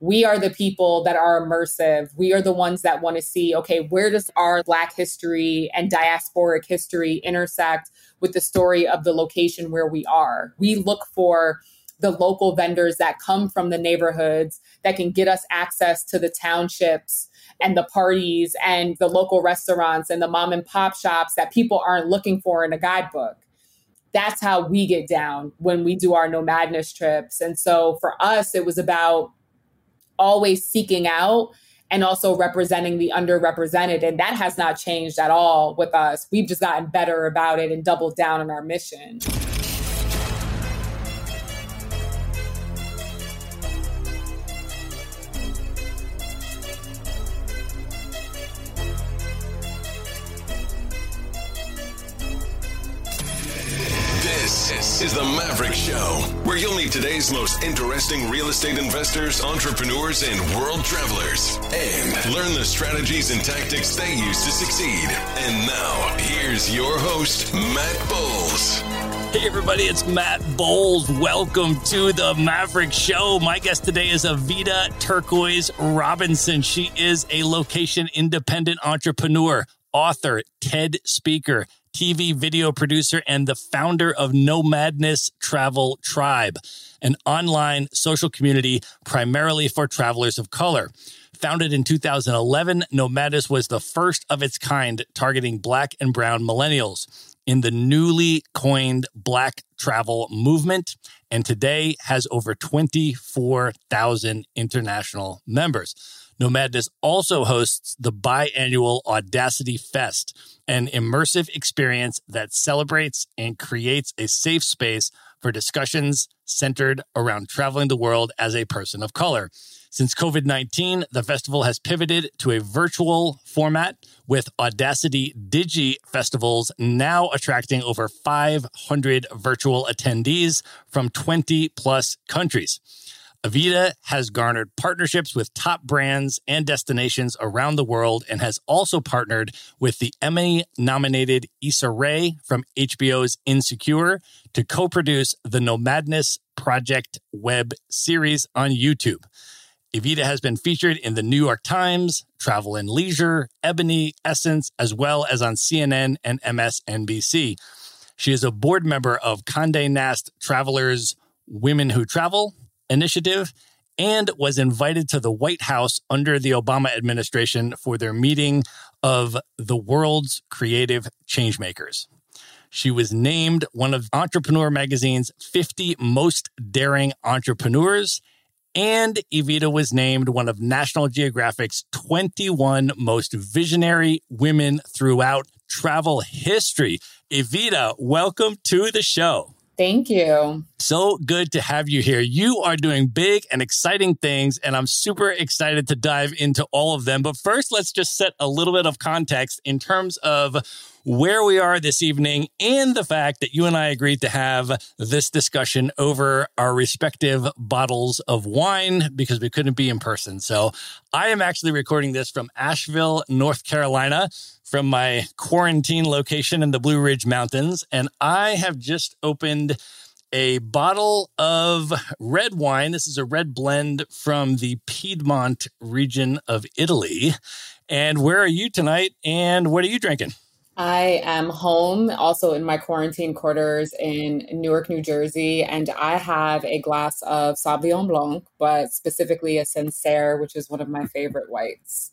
we are the people that are immersive. We are the ones that want to see, okay, where does our Black history and diasporic history intersect with the story of the location where we are? We look for the local vendors that come from the neighborhoods that can get us access to the townships and the parties and the local restaurants and the mom and pop shops that people aren't looking for in a guidebook. That's how we get down when we do our nomadness trips. And so for us, it was about always seeking out and also representing the underrepresented. And that has not changed at all with us. We've just gotten better about it and doubled down on our mission. This is the Maverick Show, where you'll meet today's most interesting real estate investors, entrepreneurs, and world travelers, and learn the strategies and tactics they use to succeed. And now, here's your host, Matt Bowles. Hey, everybody, it's Matt Bowles. Welcome to the Maverick Show. My guest today is Evita Turquoise Robinson. She is a location independent entrepreneur, author, TED speaker TV video producer and the founder of Nomadness Travel Tribe, an online social community primarily for travelers of color. Founded in 2011, Nomadness was the first of its kind targeting black and brown millennials in the newly coined Black Travel Movement, and today has over 24,000 international members. Nomadness also hosts the biannual Audacity Fest, an immersive experience that celebrates and creates a safe space for discussions centered around traveling the world as a person of color. Since COVID 19, the festival has pivoted to a virtual format with Audacity Digi festivals now attracting over 500 virtual attendees from 20 plus countries. Evita has garnered partnerships with top brands and destinations around the world and has also partnered with the Emmy nominated Issa Rae from HBO's Insecure to co produce the Nomadness Project web series on YouTube. Evita has been featured in the New York Times, Travel and Leisure, Ebony, Essence, as well as on CNN and MSNBC. She is a board member of Condé Nast Travelers Women Who Travel, initiative and was invited to the White House under the Obama administration for their meeting of the world's creative changemakers. She was named one of Entrepreneur Magazine's 50 most daring entrepreneurs, and Evita was named one of National Geographic's 21 most visionary women throughout travel history. Evita, welcome to the show. Thank you. So good to have you here. You are doing big and exciting things, and I'm super excited to dive into all of them. But first, let's just set a little bit of context in terms of where we are this evening and the fact that you and I agreed to have this discussion over our respective bottles of wine because we couldn't be in person. So I am actually recording this from Asheville, North Carolina, from my quarantine location in the Blue Ridge Mountains. And I have just opened a bottle of red wine. This is a red blend from the Piedmont region of Italy. And where are you tonight? And what are you drinking? I am home, also in my quarantine quarters in Newark, New Jersey, and I have a glass of Sauvignon Blanc, but specifically a Sancerre, which is one of my favorite whites.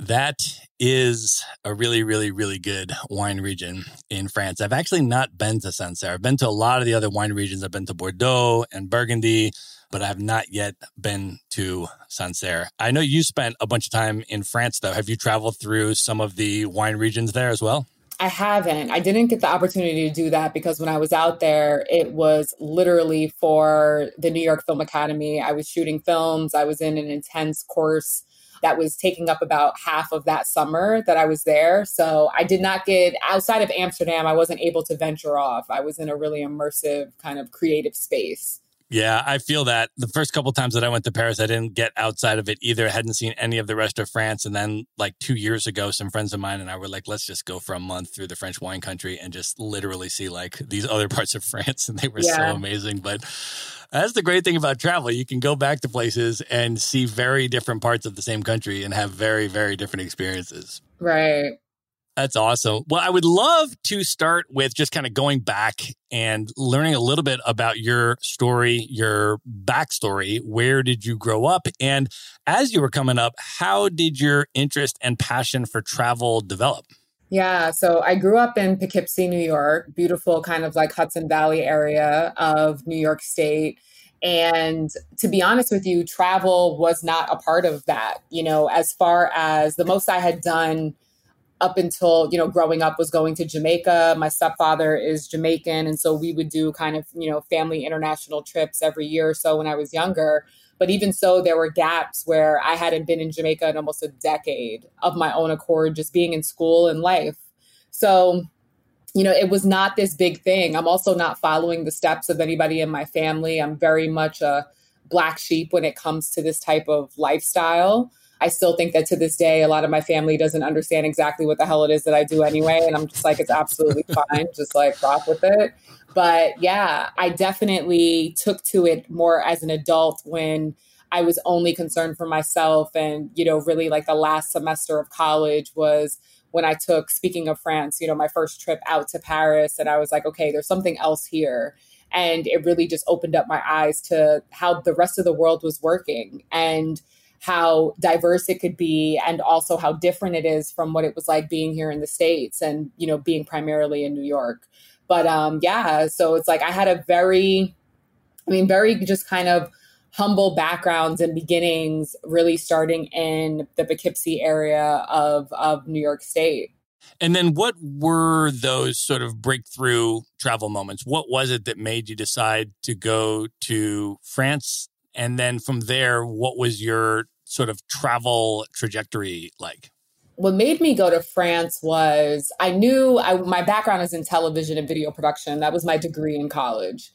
That is a really, really, really good wine region in France. I've actually not been to Sancerre. I've been to a lot of the other wine regions. I've been to Bordeaux and Burgundy, but I have not yet been to Sancerre. I know you spent a bunch of time in France, though. Have you traveled through some of the wine regions there as well? I haven't. I didn't get the opportunity to do that because when I was out there, it was literally for the New York Film Academy. I was shooting films, I was in an intense course that was taking up about half of that summer that I was there. So I did not get outside of Amsterdam, I wasn't able to venture off. I was in a really immersive kind of creative space. Yeah, I feel that the first couple times that I went to Paris, I didn't get outside of it either. I hadn't seen any of the rest of France. And then, like two years ago, some friends of mine and I were like, let's just go for a month through the French wine country and just literally see like these other parts of France. And they were yeah. so amazing. But that's the great thing about travel. You can go back to places and see very different parts of the same country and have very, very different experiences. Right. That's awesome. Well, I would love to start with just kind of going back and learning a little bit about your story, your backstory. Where did you grow up? And as you were coming up, how did your interest and passion for travel develop? Yeah, so I grew up in Poughkeepsie, New York, beautiful kind of like Hudson Valley area of New York State. And to be honest with you, travel was not a part of that. You know, as far as the most I had done up until you know growing up was going to jamaica. My stepfather is jamaican and so we would do kind of you know family international trips every year or so when i was younger. But even so there were gaps where i hadn't been in jamaica in almost a decade of my own accord just being in school and life. So you know it was not this big thing. I'm also not following the steps of anybody in my family. I'm very much a black sheep when it comes to this type of lifestyle I still think that to this day, a lot of my family doesn't understand exactly what the hell it is that I do anyway. And I'm just like, it's absolutely fine. Just like rock with it. But yeah, I definitely took to it more as an adult when I was only concerned for myself. And, you know, really like the last semester of college was when I took, speaking of France, you know, my first trip out to Paris. And I was like, okay, there's something else here. And it really just opened up my eyes to how the rest of the world was working. And, how diverse it could be and also how different it is from what it was like being here in the states and you know being primarily in new york but um yeah so it's like i had a very i mean very just kind of humble backgrounds and beginnings really starting in the poughkeepsie area of of new york state and then what were those sort of breakthrough travel moments? What was it that made you decide to go to France and then from there, what was your sort of travel trajectory like? What made me go to France was I knew I, my background is in television and video production. That was my degree in college.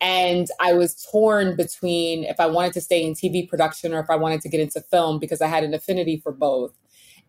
And I was torn between if I wanted to stay in TV production or if I wanted to get into film because I had an affinity for both.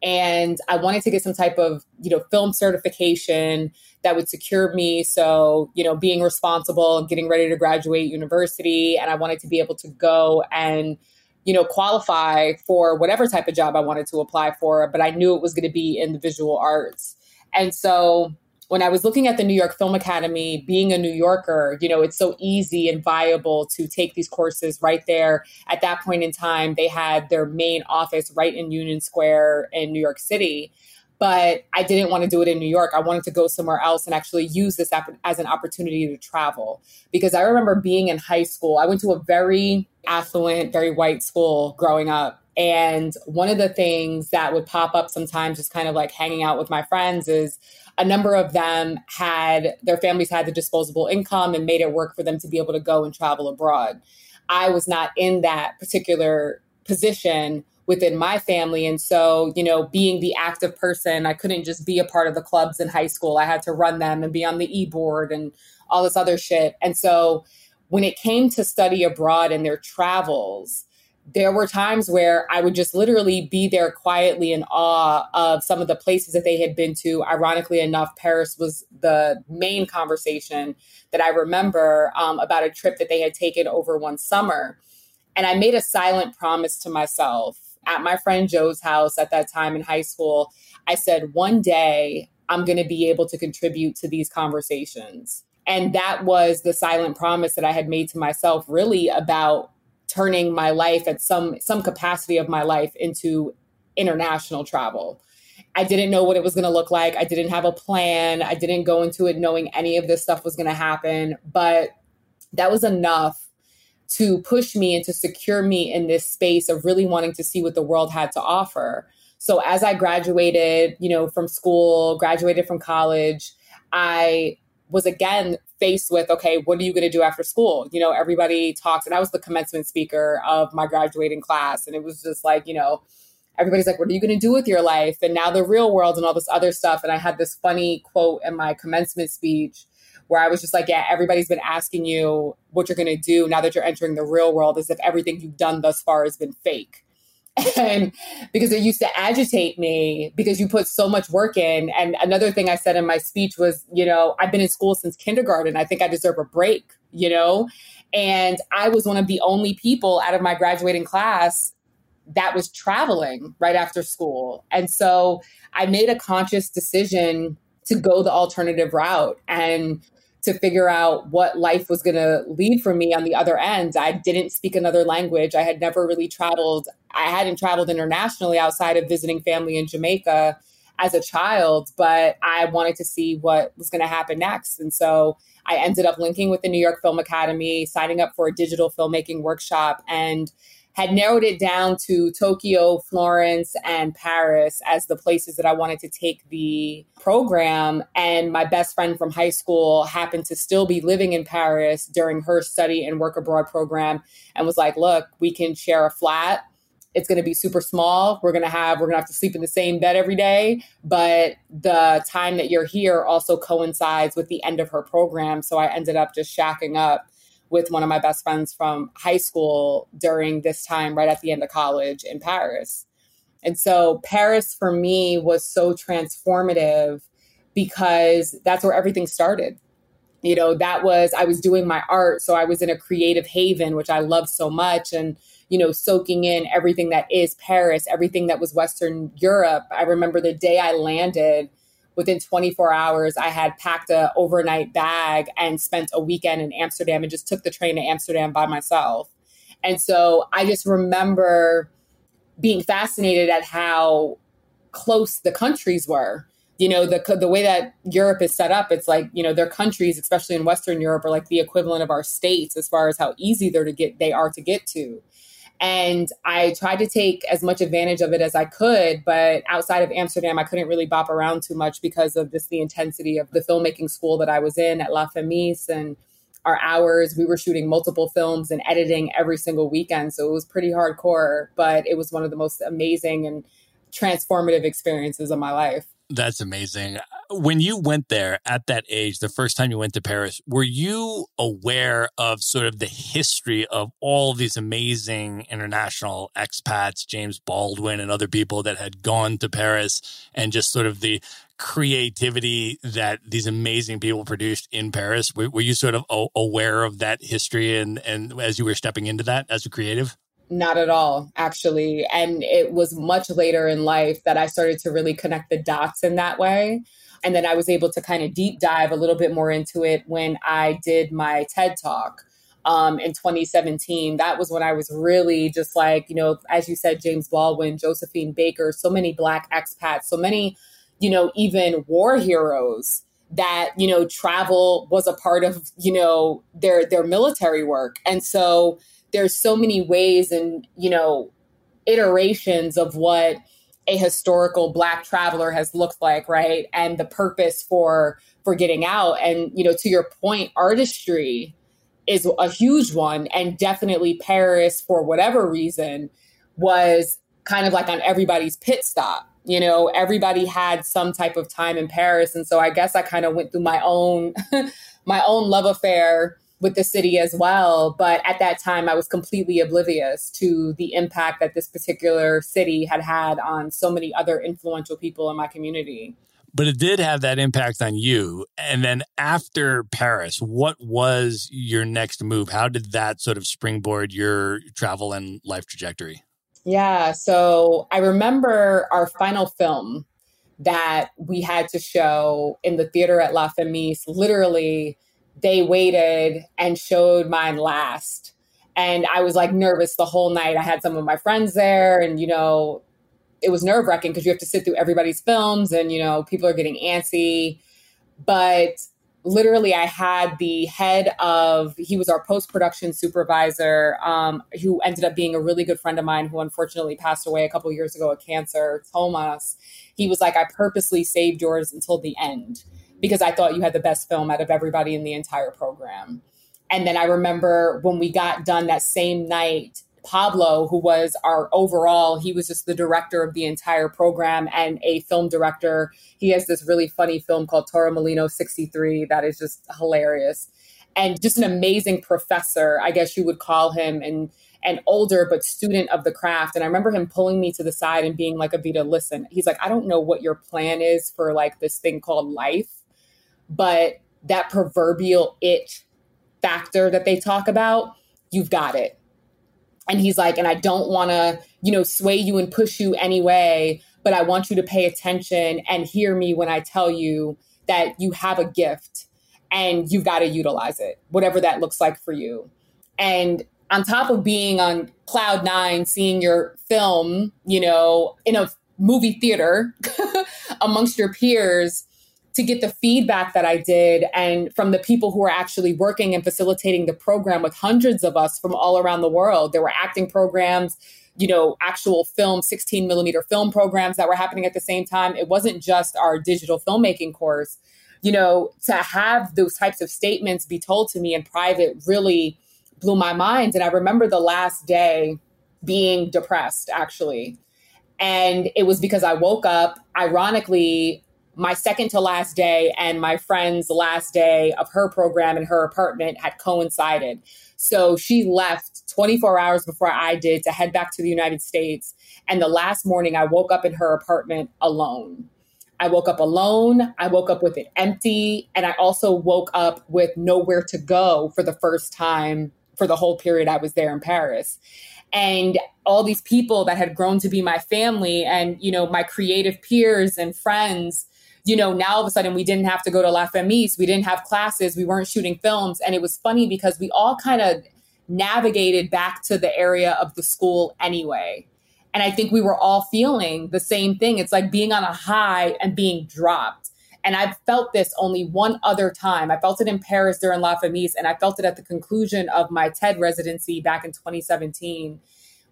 And I wanted to get some type of, you know, film certification that would secure me. So, you know, being responsible and getting ready to graduate university. And I wanted to be able to go and, you know, qualify for whatever type of job I wanted to apply for. But I knew it was going to be in the visual arts. And so when I was looking at the New York Film Academy, being a New Yorker, you know, it's so easy and viable to take these courses right there. At that point in time, they had their main office right in Union Square in New York City but I didn't want to do it in New York. I wanted to go somewhere else and actually use this as an opportunity to travel. Because I remember being in high school, I went to a very affluent, very white school growing up. And one of the things that would pop up sometimes, just kind of like hanging out with my friends, is a number of them had their families had the disposable income and made it work for them to be able to go and travel abroad. I was not in that particular position within my family. And so, you know, being the active person, I couldn't just be a part of the clubs in high school. I had to run them and be on the e board and all this other shit. And so, when it came to study abroad and their travels, there were times where I would just literally be there quietly in awe of some of the places that they had been to. Ironically enough, Paris was the main conversation that I remember um, about a trip that they had taken over one summer. And I made a silent promise to myself at my friend Joe's house at that time in high school. I said, one day I'm going to be able to contribute to these conversations. And that was the silent promise that I had made to myself really about turning my life at some some capacity of my life into international travel. I didn't know what it was going to look like. I didn't have a plan. I didn't go into it knowing any of this stuff was going to happen, but that was enough to push me and to secure me in this space of really wanting to see what the world had to offer. So as I graduated, you know, from school, graduated from college, I was again faced with okay what are you going to do after school? You know everybody talks and i was the commencement speaker of my graduating class and it was just like you know everybody's like what are you going to do with your life? And now the real world and all this other stuff and i had this funny quote in my commencement speech where i was just like yeah everybody's been asking you what you're going to do now that you're entering the real world as if everything you've done thus far has been fake and because it used to agitate me because you put so much work in. And another thing i said in my speech was you know i've been in school since kindergarten. I think i deserve a break you know? And i was one of the only people out of my graduating class that was traveling right after school. And so i made a conscious decision to go the alternative route. And to figure out what life was going to lead for me on the other end. I didn't speak another language. I had never really traveled. I hadn't traveled internationally outside of visiting family in Jamaica as a child, but I wanted to see what was going to happen next. And so I ended up linking with the New York Film Academy, signing up for a digital filmmaking workshop and had narrowed it down to Tokyo, Florence, and Paris as the places that I wanted to take the program. And my best friend from high school happened to still be living in Paris during her study and work abroad program and was like, look, we can share a flat. It's going to be super small. We're going to have, we're going to have to sleep in the same bed every day. But the time that you're here also coincides with the end of her program. So I ended up just shacking up with one of my best friends from high school during this time, right at the end of college in Paris. And so Paris for me was so transformative because that's where everything started. You know, that was, I was doing my art. So I was in a creative haven, which I love so much. And, you know, soaking in everything that is Paris, everything that was Western Europe. I remember the day I landed, within 24 hours, I had packed a overnight bag and spent a weekend in Amsterdam and just took the train to Amsterdam by myself. And so I just remember being fascinated at how close the countries were. You know, the the way that Europe is set up, it's like, you know, their countries, especially in Western Europe, are like the equivalent of our states as far as how easy they're to get they are to get to. And I tried to take as much advantage of it as I could. But outside of Amsterdam, I couldn't really bop around too much because of just the intensity of the filmmaking school that I was in at La Femis and our hours. We were shooting multiple films and editing every single weekend. So it was pretty hardcore, but it was one of the most amazing and transformative experiences of my life. That's amazing. When you went there at that age, the first time you went to Paris, were you aware of sort of the history of all these amazing international expats, James Baldwin and other people that had gone to Paris, and just sort of the creativity that these amazing people produced in Paris? Were, were you sort of aware of that history and, and as you were stepping into that as a creative? Not at all, actually. And it was much later in life that I started to really connect the dots in that way. And then I was able to kind of deep dive a little bit more into it when I did my TED talk um, in 2017. That was when I was really just like, you know, as you said, James Baldwin, Josephine Baker, so many Black expats, so many, you know, even war heroes that you know travel was a part of you know their their military work and so there's so many ways and you know iterations of what a historical black traveler has looked like right? And the purpose for for getting out. And you know to your point artistry is a huge one. And definitely paris for whatever reason was kind of like on everybody's pit stop you know? Everybody had some type of time in paris. And so i guess i kind of went through my own my own love affair with the city as well. But at that time, I was completely oblivious to the impact that this particular city had had on so many other influential people in my community. But it did have that impact on you. And then after Paris, what was your next move? How did that sort of springboard your travel and life trajectory? Yeah. So I remember our final film that we had to show in the theater at La Femis. Literally, they waited and showed mine last. And I was like nervous the whole night. I had some of my friends there, and you know, it was nerve wracking because you have to sit through everybody's films and, you know, people are getting antsy. But literally I had the head of he was our post production supervisor um, who ended up being a really good friend of mine who unfortunately passed away a couple years ago of cancer Thomas he was like I purposely saved yours until the end because I thought you had the best film out of everybody in the entire program and then I remember when we got done that same night Pablo, who was our overall, he was just the director of the entire program and a film director. He has this really funny film called Toro Molino 63 that is just hilarious. And just an amazing professor, I guess you would call him, and an older but student of the craft. And I remember him pulling me to the side and being like, Evita, listen, he's like, I don't know what your plan is for like this thing called life, but that proverbial it factor that they talk about, you've got it and he's like, and I don't want to, you know, sway you and push you anyway, but I want you to pay attention and hear me when I tell you that you have a gift and you've got to utilize it, whatever that looks like for you. And on top of being on cloud nine, seeing your film, you know, in a movie theater amongst your peers, to get the feedback that I did and from the people who were actually working and facilitating the program with hundreds of us from all around the world. There were acting programs, you know, actual film, 16 millimeter film programs that were happening at the same time. It wasn't just our digital filmmaking course. You know, to have those types of statements be told to me in private really blew my mind. And I remember the last day being depressed, actually. And it was because I woke up, ironically, my second to last day and my friend's last day of her program in her apartment had coincided. So she left 24 hours before I did to head back to the United States. And the last morning, I woke up in her apartment alone. I woke up alone. I woke up with it empty. And I also woke up with nowhere to go for the first time for the whole period I was there in Paris. And all these people that had grown to be my family and, you know, my creative peers and friends you know, now all of a sudden we didn't have to go to La Femis, we didn't have classes, we weren't shooting films. And it was funny because we all kind of navigated back to the area of the school anyway. And I think we were all feeling the same thing. It's like being on a high and being dropped. And I've felt this only one other time. I felt it in Paris during La Femis, and I felt it at the conclusion of my TED residency back in 2017.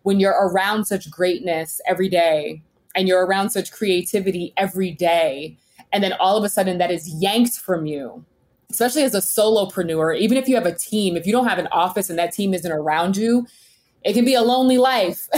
When you're around such greatness every day and you're around such creativity every day, and then all of a sudden that is yanked from you especially as a solopreneur even if you have a team if you don't have an office and that team isn't around you it can be a lonely life.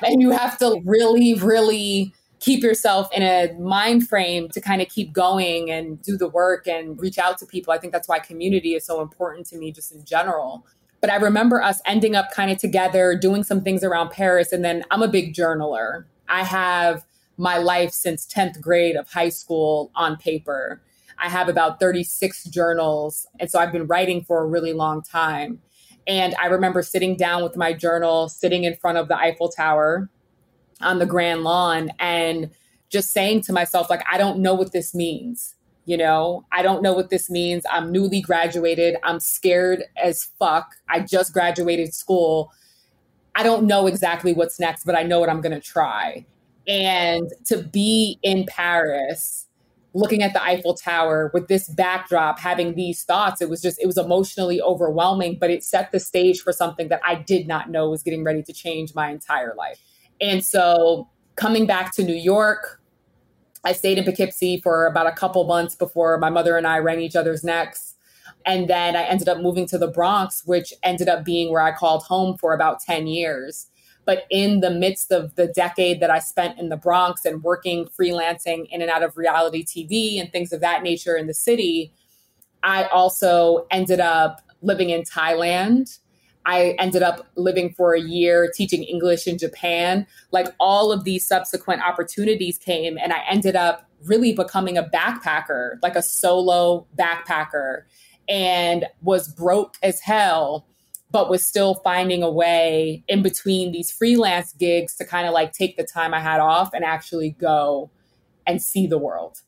And you have to really really keep yourself in a mind frame to kind of keep going and do the work and reach out to people. I think that's why community is so important to me just in general. But i remember us ending up kind of together doing some things around paris and then i'm a big journaler. I have my life since 10th grade of high school on paper. I have about 36 journals. And so I've been writing for a really long time. And I remember sitting down with my journal, sitting in front of the Eiffel Tower on the Grand Lawn, and just saying to myself, like, I don't know what this means. You know, I don't know what this means. I'm newly graduated. I'm scared as fuck. I just graduated school. I don't know exactly what's next, but I know what I'm going to try. And to be in Paris, looking at the Eiffel Tower with this backdrop, having these thoughts, it was just, it was emotionally overwhelming, but it set the stage for something that I did not know was getting ready to change my entire life. And so coming back to New York, I stayed in Poughkeepsie for about a couple months before my mother and I rang each other's necks. And then I ended up moving to the Bronx, which ended up being where I called home for about 10 years. But in the midst of the decade that I spent in the Bronx and working freelancing in and out of reality TV and things of that nature in the city, I also ended up living in Thailand. I ended up living for a year teaching English in Japan. Like all of these subsequent opportunities came, and I ended up really becoming a backpacker, like a solo backpacker, and was broke as hell but was still finding a way in between these freelance gigs to kind of like take the time I had off and actually go and see the world.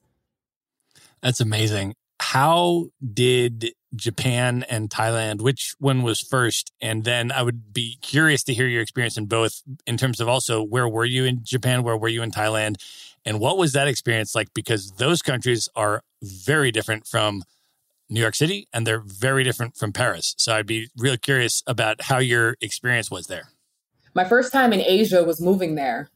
That's amazing. How did Japan and Thailand, which one was first? And then I would be curious to hear your experience in both in terms of also where were you in Japan? Where were you in Thailand? And what was that experience like? Because those countries are very different from New York City and they're very different from Paris. So I'd be real curious about how your experience was there. My first time in Asia was moving there.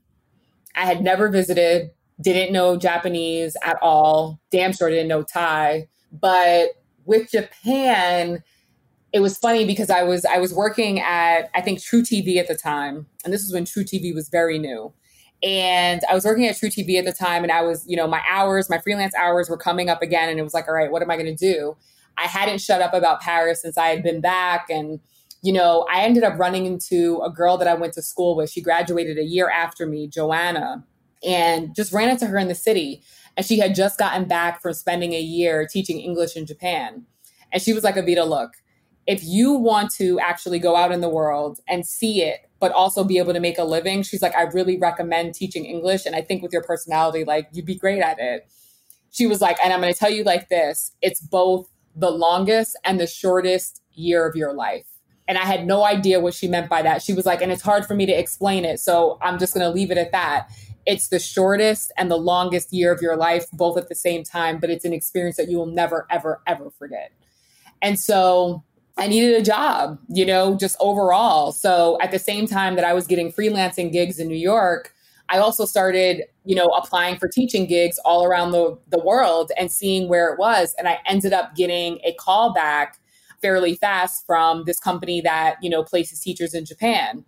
I had never visited, didn't know Japanese at all, damn sure didn't know Thai. But with Japan, it was funny because I was I was working at I think truTV at the time, and this was when truTV was very new. And I was working at truTV at the time, and I was, you know, my hours, my freelance hours were coming up again. And it was like, all right, what am I going to do? I hadn't shut up about Paris since I had been back. And, you know, I ended up running into a girl that I went to school with. She graduated a year after me, Joanna, and just ran into her in the city. And she had just gotten back from spending a year teaching English in Japan. And she was like, Evita, look, if you want to actually go out in the world and see it but also be able to make a living. She's like, I really recommend teaching English. And I think with your personality, like, you'd be great at it. She was like, and I'm going to tell you like this it's both the longest and the shortest year of your life. And I had no idea what she meant by that. She was like, and it's hard for me to explain it. So I'm just going to leave it at that. It's the shortest and the longest year of your life, both at the same time, but it's an experience that you will never, ever, ever forget. And so I needed a job, you know, just overall. So at the same time that I was getting freelancing gigs in New York, I also started, you know, applying for teaching gigs all around the, the world and seeing where it was. And I ended up getting a call back fairly fast from this company that, you know, places teachers in Japan.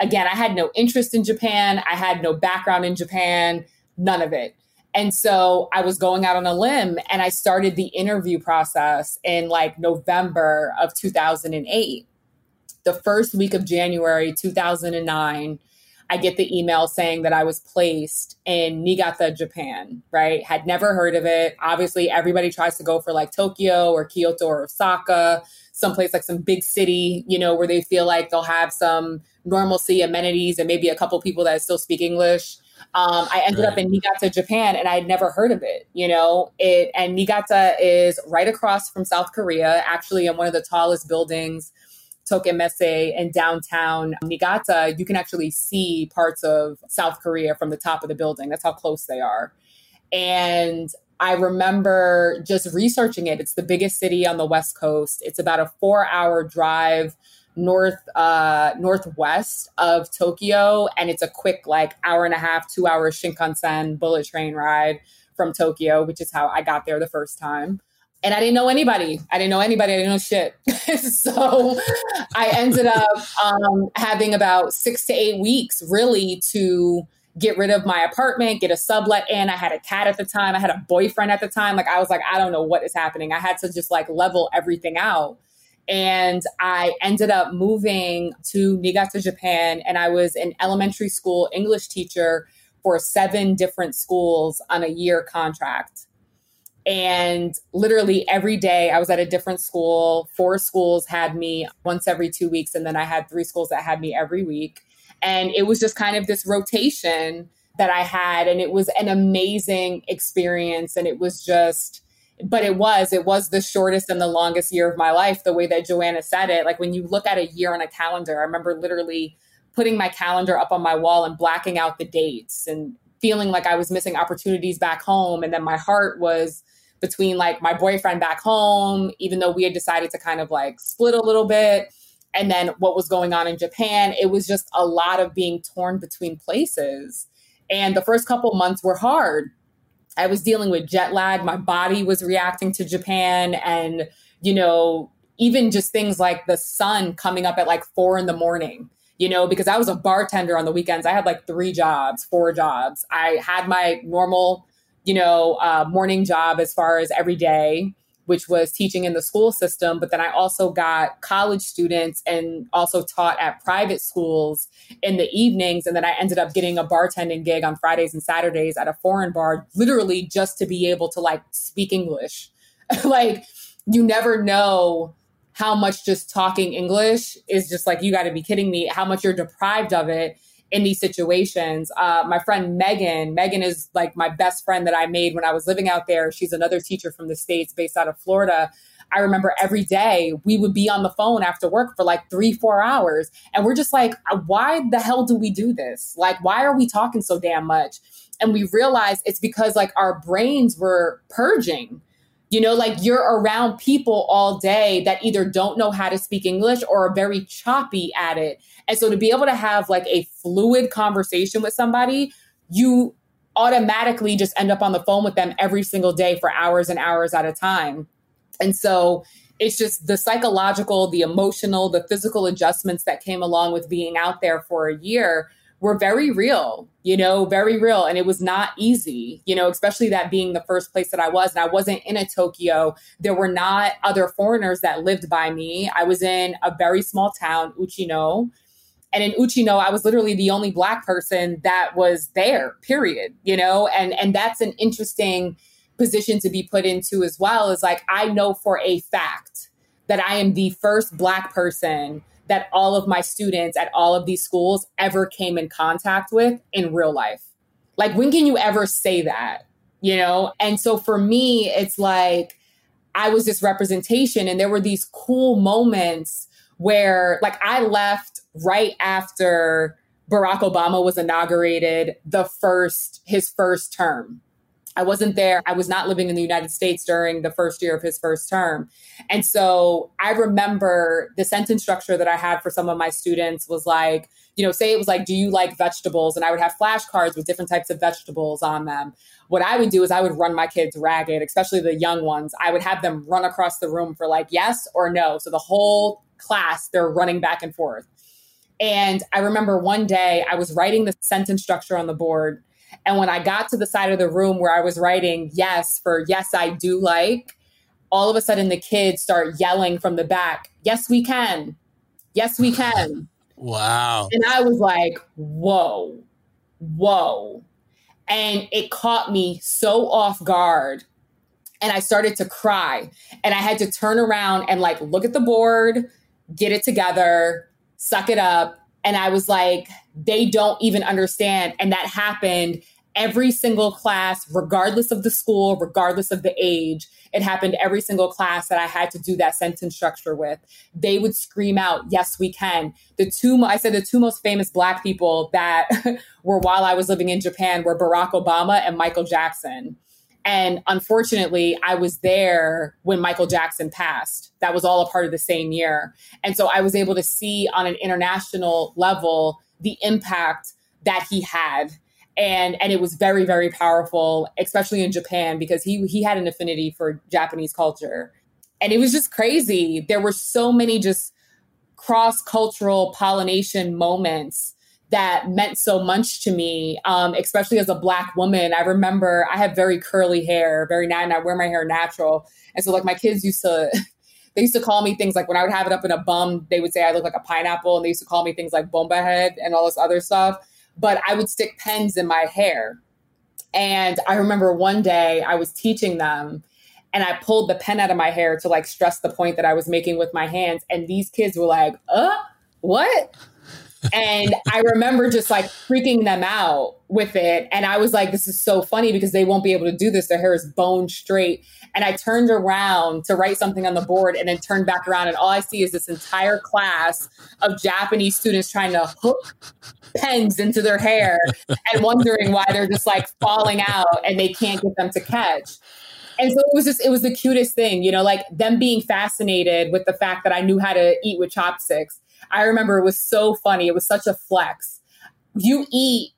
Again, I had no interest in Japan. I had no background in Japan, none of it. And so I was going out on a limb and I started the interview process in like November of 2008. The first week of January 2009, I get the email saying that I was placed in Niigata, Japan, right? Had never heard of it. Obviously, everybody tries to go for like Tokyo or Kyoto or Osaka, someplace like some big city, you know, where they feel like they'll have some normalcy, amenities, and maybe a couple people that still speak English. Um, I ended right. up in Niigata, Japan, and I had never heard of it. You know, it and Niigata is right across from South Korea, actually in one of the tallest buildings, Toki Messe, in downtown Niigata. You can actually see parts of South Korea from the top of the building. That's how close they are. And I remember just researching it. It's the biggest city on the West Coast. It's about a four hour drive north uh, northwest of Tokyo, and it's a quick like hour and a half, two hour Shinkansen bullet train ride from Tokyo, which is how I got there the first time. And I didn't know anybody. I didn't know anybody. I didn't know shit. so I ended up um, having about six to eight weeks really to get rid of my apartment, get a sublet in. I had a cat at the time. I had a boyfriend at the time. Like I was like, I don't know what is happening. I had to just like level everything out. And I ended up moving to Niigata, Japan, and I was an elementary school English teacher for seven different schools on a year contract. And literally every day I was at a different school. Four schools had me once every two weeks, and then I had three schools that had me every week. And it was just kind of this rotation that I had. And it was an amazing experience. And it was just, but it was it was the shortest and the longest year of my life the way that joanna said it. Like when you look at a year on a calendar i remember literally putting my calendar up on my wall and blacking out the dates and feeling like i was missing opportunities back home. And then my heart was between like my boyfriend back home even though we had decided to kind of like split a little bit and then what was going on in japan. It was just a lot of being torn between places. And the first couple months were hard I was dealing with jet lag. My body was reacting to Japan. And, you know, even just things like the sun coming up at like four in the morning, you know, because I was a bartender on the weekends. I had like three jobs, four jobs. I had my normal, you know, uh, morning job as far as every day which was teaching in the school system. But then I also got college students and also taught at private schools in the evenings. And then I ended up getting a bartending gig on Fridays and Saturdays at a foreign bar, literally just to be able to like speak English. like, you never know how much just talking English is just like, you got to be kidding me, how much you're deprived of it in these situations. Uh, my friend Megan, Megan is like my best friend that I made when I was living out there. She's another teacher from the States based out of Florida. I remember every day we would be on the phone after work for like three, four hours. And we're just like, why the hell do we do this? Like, why are we talking so damn much? And we realized it's because like our brains were purging. You know, like you're around people all day that either don't know how to speak English or are very choppy at it. And so to be able to have like a fluid conversation with somebody, you automatically just end up on the phone with them every single day for hours and hours at a time. And so it's just the psychological, the emotional, the physical adjustments that came along with being out there for a year were very real, you know, very real. And it was not easy, you know, especially that being the first place that I was. And I wasn't in a Tokyo. There were not other foreigners that lived by me. I was in a very small town, Uchino. And in Uchino, I was literally the only black person that was there, period, you know, and and that's an interesting position to be put into as well is like I know for a fact that I am the first black person that all of my students at all of these schools ever came in contact with in real life. Like when can you ever say that? You know? And so for me it's like I was this representation and there were these cool moments where like I left right after Barack Obama was inaugurated the first his first term I wasn't there. I was not living in the United States during the first year of his first term. And so I remember the sentence structure that I had for some of my students was like, you know, say it was like, do you like vegetables? And I would have flashcards with different types of vegetables on them. What I would do is I would run my kids ragged, especially the young ones. I would have them run across the room for like yes or no. So the whole class, they're running back and forth. And I remember one day I was writing the sentence structure on the board and when I got to the side of the room where I was writing yes for yes, I do like, all of a sudden the kids start yelling from the back, yes, we can. Yes, we can. wow. And I was like, whoa, whoa. And it caught me so off guard. And I started to cry. And I had to turn around and like look at the board, get it together, suck it up. And I was like, they don't even understand. And that happened every single class, regardless of the school, regardless of the age. It happened every single class that I had to do that sentence structure with. They would scream out, Yes, we can. The two, I said, the two most famous Black people that were while I was living in Japan were Barack Obama and Michael Jackson. And unfortunately, I was there when Michael Jackson passed. That was all a part of the same year. And so I was able to see on an international level the impact that he had and and it was very very powerful especially in Japan because he he had an affinity for Japanese culture and it was just crazy there were so many just cross cultural pollination moments that meant so much to me um, especially as a black woman i remember i have very curly hair very and i wear my hair natural and so like my kids used to they used to call me things like when i would have it up in a bum they would say i look like a pineapple and they used to call me things like bomba head and all this other stuff but I would stick pens in my hair. And I remember one day I was teaching them and I pulled the pen out of my hair to like stress the point that I was making with my hands. And these kids were like, uh, what? And I remember just like freaking them out with it. And I was like, this is so funny because they won't be able to do this. Their hair is bone straight. And I turned around to write something on the board and then turned back around. And all I see is this entire class of Japanese students trying to hook pens into their hair and wondering why they're just like falling out and they can't get them to catch. And so it was just, it was the cutest thing, you know, like them being fascinated with the fact that I knew how to eat with chopsticks. I remember it was so funny. It was such a flex. You eat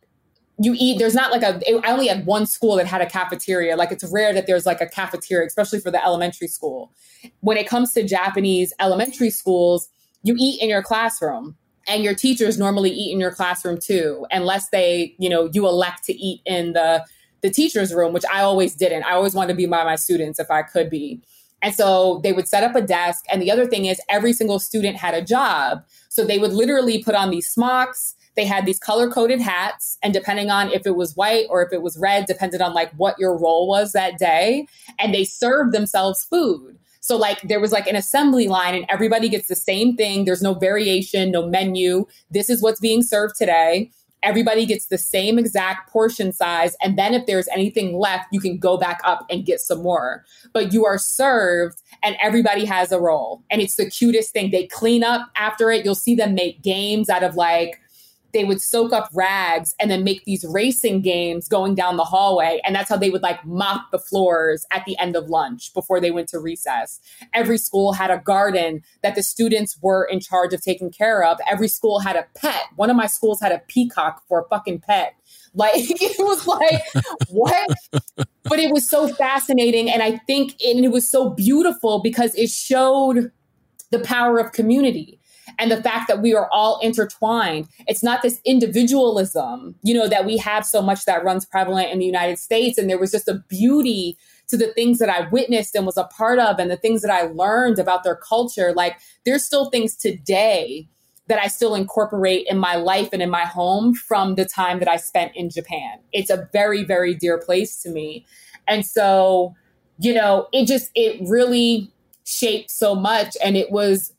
you eat there's not like a i only had one school that had a cafeteria like it's rare that there's like a cafeteria especially for the elementary school when it comes to japanese elementary schools you eat in your classroom and your teachers normally eat in your classroom too unless they you know you elect to eat in the the teacher's room which i always didn't i always wanted to be by my students if i could be and so they would set up a desk and the other thing is every single student had a job so they would literally put on these smocks they had these color coded hats and depending on if it was white or if it was red depended on like what your role was that day and they served themselves food so like there was like an assembly line and everybody gets the same thing. There's no variation, no menu. This is what's being served today. Everybody gets the same exact portion size. And then if there's anything left, you can go back up and get some more. But you are served and everybody has a role. And it's the cutest thing. They clean up after it. You'll see them make games out of like, they would soak up rags and then make these racing games going down the hallway. And that's how they would like mop the floors at the end of lunch before they went to recess. Every school had a garden that the students were in charge of taking care of. Every school had a pet. One of my schools had a peacock for a fucking pet. Like it was like, what? But it was so fascinating. And I think and it was so beautiful because it showed the power of community and the fact that we are all intertwined. It's not this individualism, you know, that we have so much that runs prevalent in the United States. And there was just a beauty to the things that I witnessed and was a part of and the things that I learned about their culture. Like there's still things today that I still incorporate in my life and in my home from the time that I spent in Japan. It's a very, very dear place to me. And so, you know, it just, it really shaped so much. And it was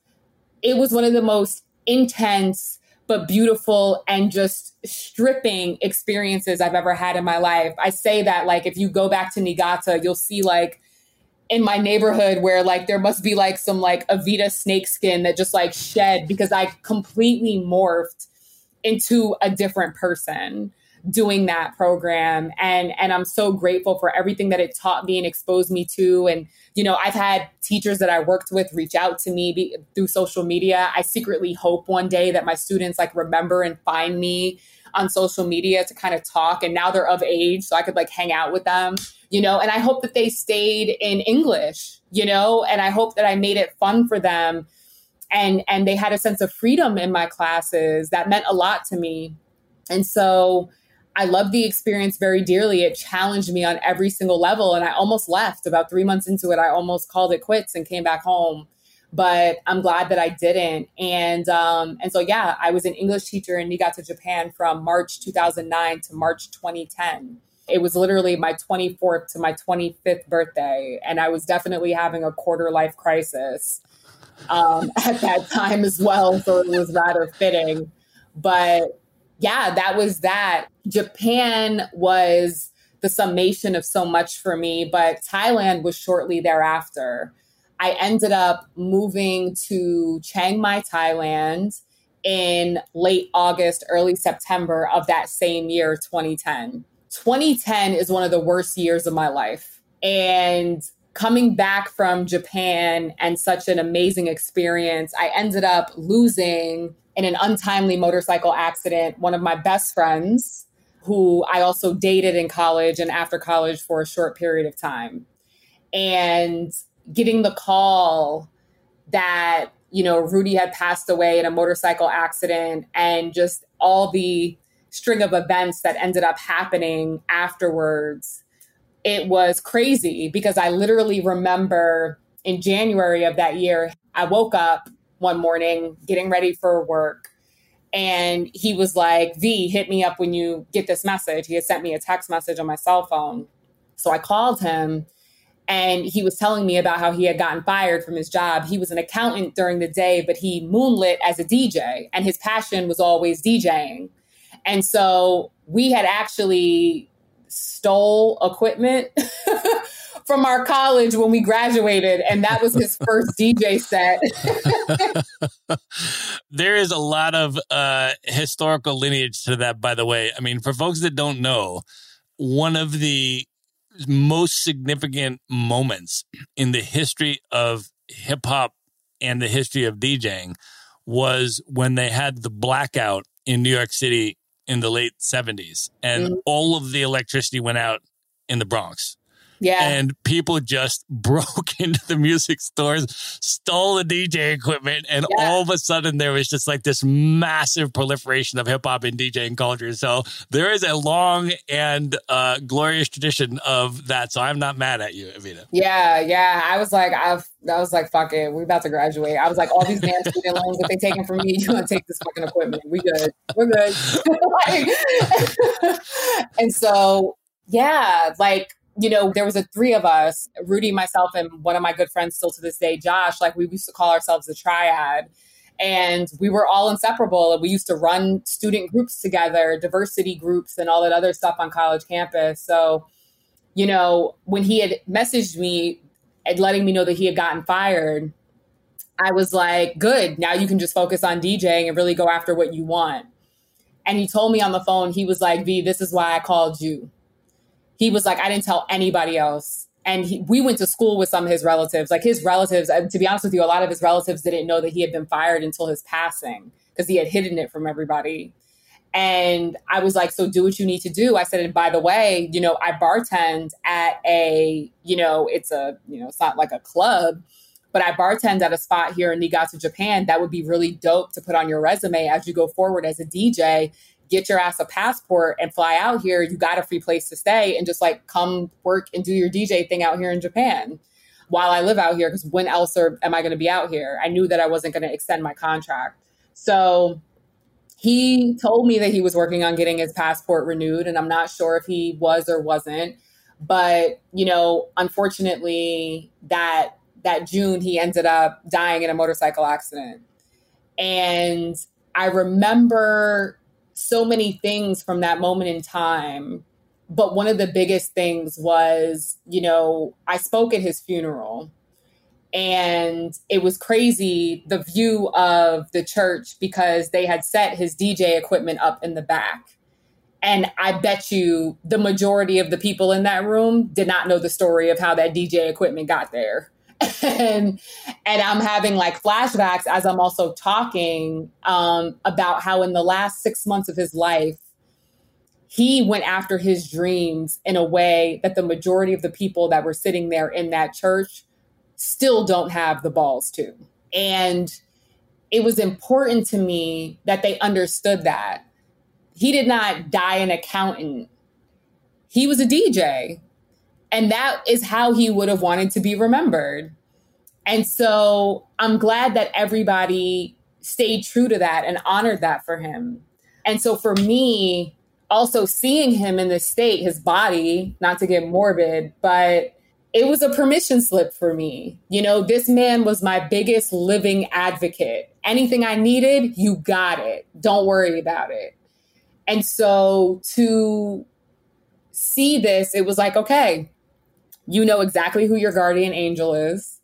it was one of the most intense but beautiful and just stripping experiences I've ever had in my life. I say that like if you go back to Niigata, you'll see like in my neighborhood where like there must be like some like Evita snakeskin that just like shed because I completely morphed into a different person doing that program and and I'm so grateful for everything that it taught me and exposed me to and you know I've had teachers that I worked with reach out to me be, through social media. I secretly hope one day that my students like remember and find me on social media to kind of talk and now they're of age so I could like hang out with them you know? And I hope that they stayed in English you know? And I hope that I made it fun for them and and they had a sense of freedom in my classes that meant a lot to me. And so I loved the experience very dearly. It challenged me on every single level. And I almost left about three months into it. I almost called it quits and came back home. But I'm glad that I didn't. And um, and so yeah, I was an English teacher in Niigata, Japan from March 2009 to March 2010. It was literally my 24th to my 25th birthday, and I was definitely having a quarter life crisis um, at that time as well. So it was rather fitting. But yeah, that was that. Japan was the summation of so much for me, but Thailand was shortly thereafter. I ended up moving to Chiang Mai, Thailand in late August, early September of that same year, 2010. 2010 is one of the worst years of my life. And coming back from Japan and such an amazing experience, I ended up losing in an untimely motorcycle accident one of my best friends who I also dated in college and after college for a short period of time. And getting the call that, you know, Rudy had passed away in a motorcycle accident and just all the string of events that ended up happening afterwards, it was crazy because I literally remember in January of that year, I woke up one morning getting ready for work. And he was like, V, hit me up when you get this message. He had sent me a text message on my cell phone. So I called him and he was telling me about how he had gotten fired from his job. He was an accountant during the day, but he moonlit as a DJ, and his passion was always DJing. And so we had actually stole equipment from our college when we graduated, and that was his first DJ set. there is a lot of uh, historical lineage to that, by the way. I mean, for folks that don't know, one of the most significant moments in the history of hip hop and the history of DJing was when they had the blackout in New York City in the late 70s and mm-hmm. all of the electricity went out in the Bronx. Yeah. And people just broke into the music stores, stole the DJ equipment, and yeah. all of a sudden there was just like this massive proliferation of hip hop and DJing culture. So there is a long and uh, glorious tradition of that. So I'm not mad at you, Evita. Yeah, yeah. I was like, I've I was like, fuck it, we're about to graduate. I was like, all these damn student loans that they taking from me, you gonna take this fucking equipment. We good. We're good. like, and so yeah, like you know, there was a three of us, Rudy, myself, and one of my good friends still to this day, Josh, like we used to call ourselves the triad. And we were all inseparable. And we used to run student groups together, diversity groups, and all that other stuff on college campus. So, you know, when he had messaged me and letting me know that he had gotten fired, I was like, good. Now you can just focus on DJing and really go after what you want. And he told me on the phone, he was like, V, this is why I called you. He was like, I didn't tell anybody else. And he, we went to school with some of his relatives. Like his relatives, to be honest with you, a lot of his relatives didn't know that he had been fired until his passing because he had hidden it from everybody. And I was like, so do what you need to do. I said, and by the way, you know, I bartend at a, you know, it's a, you know, it's not like a club, but I bartend at a spot here in Niigata, Japan. That would be really dope to put on your resume as you go forward as a DJ. Get your ass a passport and fly out here. You got a free place to stay and just like come work and do your DJ thing out here in Japan while I live out here. Because when else are, am I going to be out here? I knew that I wasn't going to extend my contract. So he told me that he was working on getting his passport renewed, and I'm not sure if he was or wasn't. But, you know, unfortunately, that that June, he ended up dying in a motorcycle accident. And I remember so many things from that moment in time. But one of the biggest things was, you know, I spoke at his funeral and it was crazy the view of the church because they had set his DJ equipment up in the back. And I bet you the majority of the people in that room did not know the story of how that DJ equipment got there and and I'm having like flashbacks as I'm also talking um, about how in the last six months of his life, he went after his dreams in a way that the majority of the people that were sitting there in that church still don't have the balls to. And it was important to me that they understood that he did not die an accountant. He was a DJ and that is how he would have wanted to be remembered. And so I'm glad that everybody stayed true to that and honored that for him. And so for me, also seeing him in this state, his body, not to get morbid, but it was a permission slip for me. You know, this man was my biggest living advocate. Anything I needed, you got it. Don't worry about it. And so to see this, it was like, okay, you know exactly who your guardian angel is.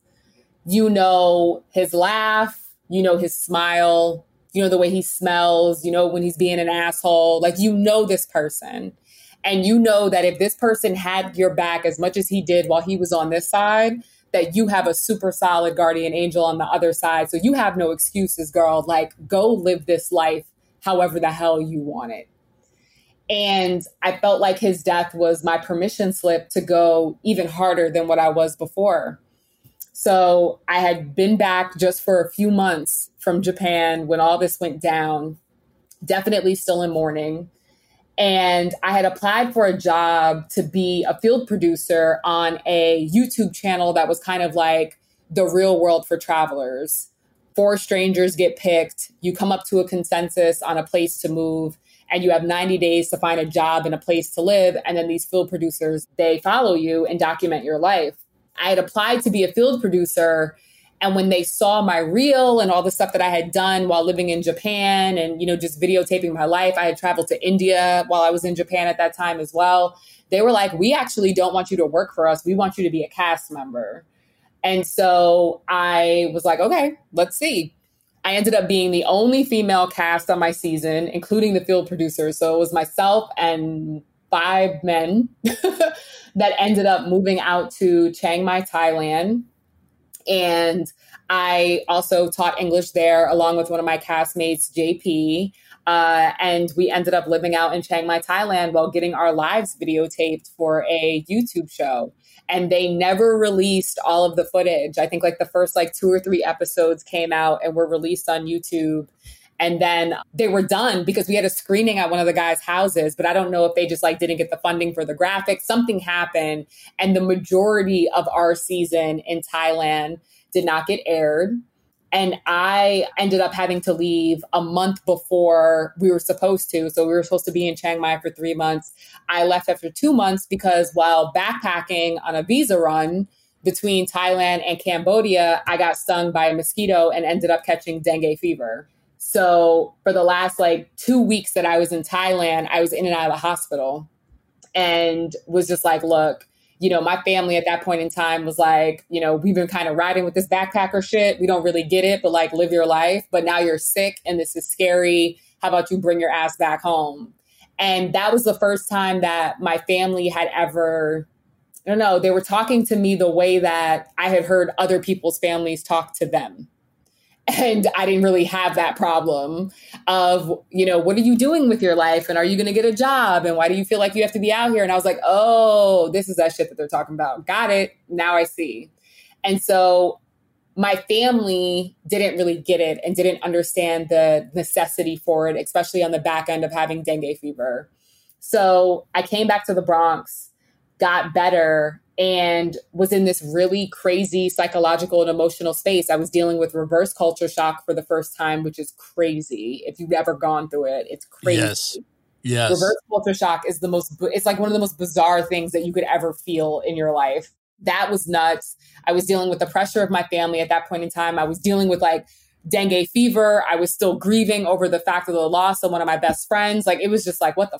You know his laugh, you know his smile, you know the way he smells, you know when he's being an asshole. Like you know this person. And you know that if this person had your back as much as he did while he was on this side, that you have a super solid guardian angel on the other side. So you have no excuses, girl. Like, go live this life however the hell you want it. And I felt like his death was my permission slip to go even harder than what I was before. So I had been back just for a few months from Japan when all this went down, definitely still in mourning. And I had applied for a job to be a field producer on a YouTube channel that was kind of like the real world for travelers. Four strangers get picked, you come up to a consensus on a place to move and you have 90 days to find a job and a place to live. And then these field producers, they follow you and document your life. I had applied to be a field producer. And when they saw my reel and all the stuff that I had done while living in Japan and, you know, just videotaping my life, I had traveled to India while I was in Japan at that time as well. They were like, we actually don't want you to work for us. We want you to be a cast member. And so I was like, okay, let's see. I ended up being the only female cast on my season, including the field producers. So it was myself and five men that ended up moving out to Chiang Mai, Thailand. And I also taught English there along with one of my castmates, JP. Uh, and we ended up living out in Chiang Mai, Thailand while getting our lives videotaped for a YouTube show and they never released all of the footage. I think like the first like two or three episodes came out and were released on YouTube. And then they were done because we had a screening at one of the guys' houses, but I don't know if they just like didn't get the funding for the graphics. Something happened, and the majority of our season in Thailand did not get aired. And I ended up having to leave a month before we were supposed to. So we were supposed to be in Chiang Mai for three months. I left after two months because while backpacking on a visa run, between Thailand and Cambodia, I got stung by a mosquito and ended up catching dengue fever. So for the last like two weeks that I was in Thailand, I was in and out of the hospital and was just like, look, you know, my family at that point in time was like, you know, we've been kind of riding with this backpacker shit. We don't really get it, but like live your life. But now you're sick and this is scary. How about you bring your ass back home? And that was the first time that my family had ever, I don't know, they were talking to me the way that I had heard other people's families talk to them and I didn't really have that problem of, you know, what are you doing with your life? And are you going to get a job? And why do you feel like you have to be out here? And I was like, oh, this is that shit that they're talking about. Got it. Now I see. And so my family didn't really get it and didn't understand the necessity for it, especially on the back end of having dengue fever. So I came back to the Bronx, got better, and was in this really crazy psychological and emotional space. I was dealing with reverse culture shock for the first time, which is crazy. If you've ever gone through it, it's crazy. Yes. Yes. Reverse culture shock is the most, it's like one of the most bizarre things that you could ever feel in your life. That was nuts. I was dealing with the pressure of my family at that point in time. I was dealing with like dengue fever. I was still grieving over the fact of the loss of one of my best friends. Like it was just like, what the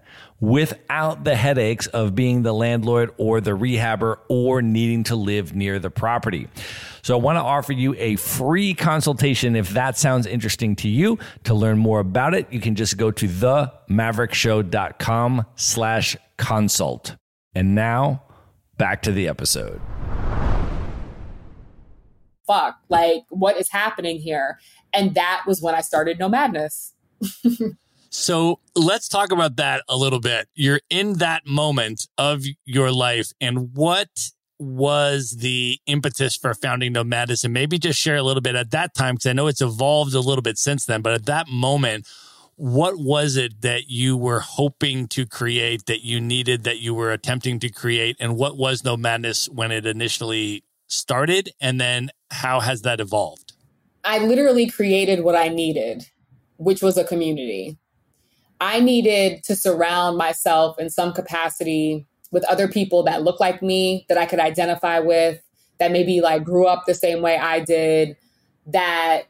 without the headaches of being the landlord or the rehabber or needing to live near the property. So I want to offer you a free consultation if that sounds interesting to you. To learn more about it, you can just go to themaverickshow.com slash consult. And now back to the episode. Fuck, like what is happening here? And that was when I started Nomadness. So let's talk about that a little bit. You're in that moment of your life, and what was the impetus for founding Nomadness? And maybe just share a little bit at that time, because I know it's evolved a little bit since then, but at that moment, what was it that you were hoping to create, that you needed, that you were attempting to create? And what was Nomadness when it initially started? And then how has that evolved? I literally created what I needed, which was a community. I needed to surround myself in some capacity with other people that look like me, that I could identify with, that maybe like grew up the same way I did, that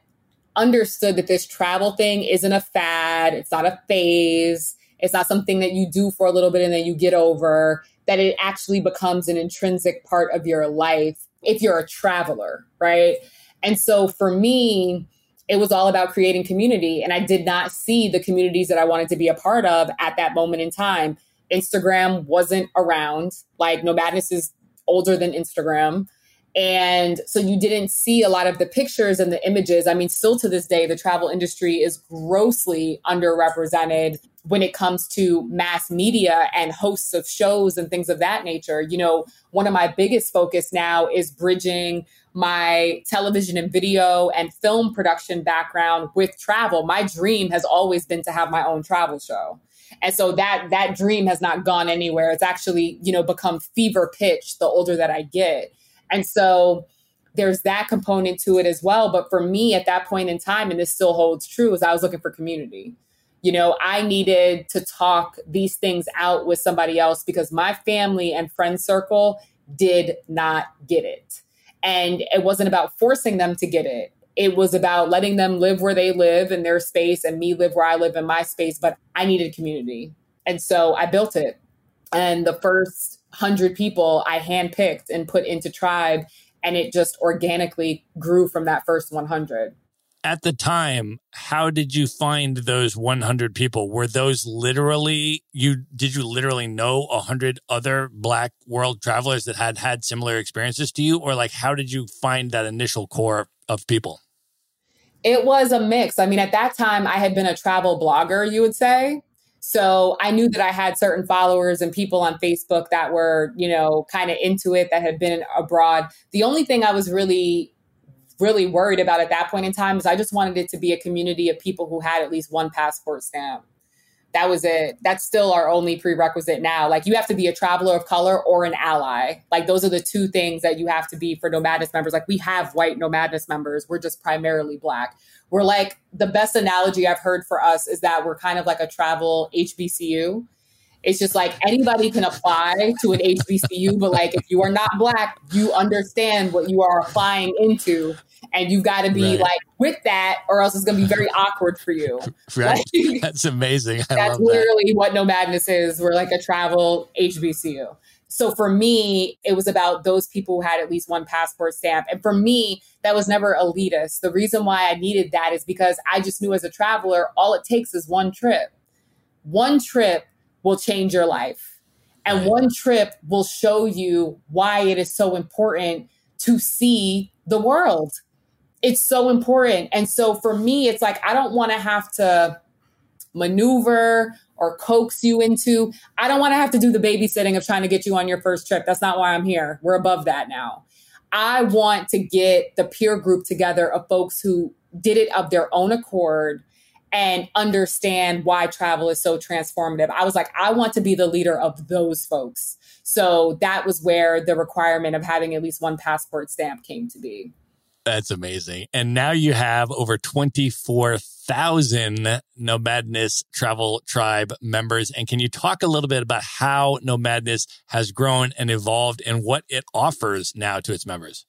understood that this travel thing isn't a fad, it's not a phase, it's not something that you do for a little bit and then you get over, that it actually becomes an intrinsic part of your life if you're a traveler, right? And so for me, it was all about creating community. And I did not see the communities that I wanted to be a part of at that moment in time. Instagram wasn't around. Like Nomadness is older than Instagram. And so you didn't see a lot of the pictures and the images. I mean, still to this day, the travel industry is grossly underrepresented when it comes to mass media and hosts of shows and things of that nature. You know, one of my biggest focus now is bridging my television and video and film production background with travel. My dream has always been to have my own travel show. And so that that dream has not gone anywhere. It's actually, you know, become fever pitch the older that I get. And so there's that component to it as well. But for me at that point in time, and this still holds true, is I was looking for community. You know, I needed to talk these things out with somebody else because my family and friend circle did not get it. And it wasn't about forcing them to get it. It was about letting them live where they live in their space and me live where I live in my space. But I needed community. And so I built it. And the first hundred people I handpicked and put into tribe, and it just organically grew from that first 100 at the time, how did you find those 100 people? Were those literally you? Did you literally know 100 other Black world travelers that had had similar experiences to you, or like how did you find that initial core of people? It was a mix. I mean, at that time, I had been a travel blogger, you would say. So I knew that I had certain followers and people on Facebook that were, you know, kind of into it that had been abroad. The only thing I was really, really worried about at that point in time is I just wanted it to be a community of people who had at least one passport stamp that was it. That's still our only prerequisite now. Like you have to be a traveler of color or an ally. Like those are the two things that you have to be for Nomadness members. Like we have white Nomadness members. We're just primarily black. We're like the best analogy I've heard for us is that we're kind of like a travel HBCU. It's just like anybody can apply to an HBCU, but like if you are not black, you understand what you are applying into and you've got to be right. like with that or else it's going to be very awkward for you right like, that's amazing I that's literally that. what Nomadness is we're like a travel hbcu so for me it was about those people who had at least one passport stamp. And for me that was never elitist. The reason why i needed that is because i just knew as a traveler all it takes is one trip. One trip will change your life. And one trip will show you why it is so important to see the world. It's so important. And so for me, it's like I don't want to have to maneuver or coax you into. I don't want to have to do the babysitting of trying to get you on your first trip. That's not why I'm here. We're above that now. I want to get the peer group together of folks who did it of their own accord and understand why travel is so transformative. I was like, I want to be the leader of those folks. So that was where the requirement of having at least one passport stamp came to be. That's amazing. And now you have over 24,000 Nomadness Travel Tribe members. And can you talk a little bit about how Nomadness has grown and evolved and what it offers now to its members?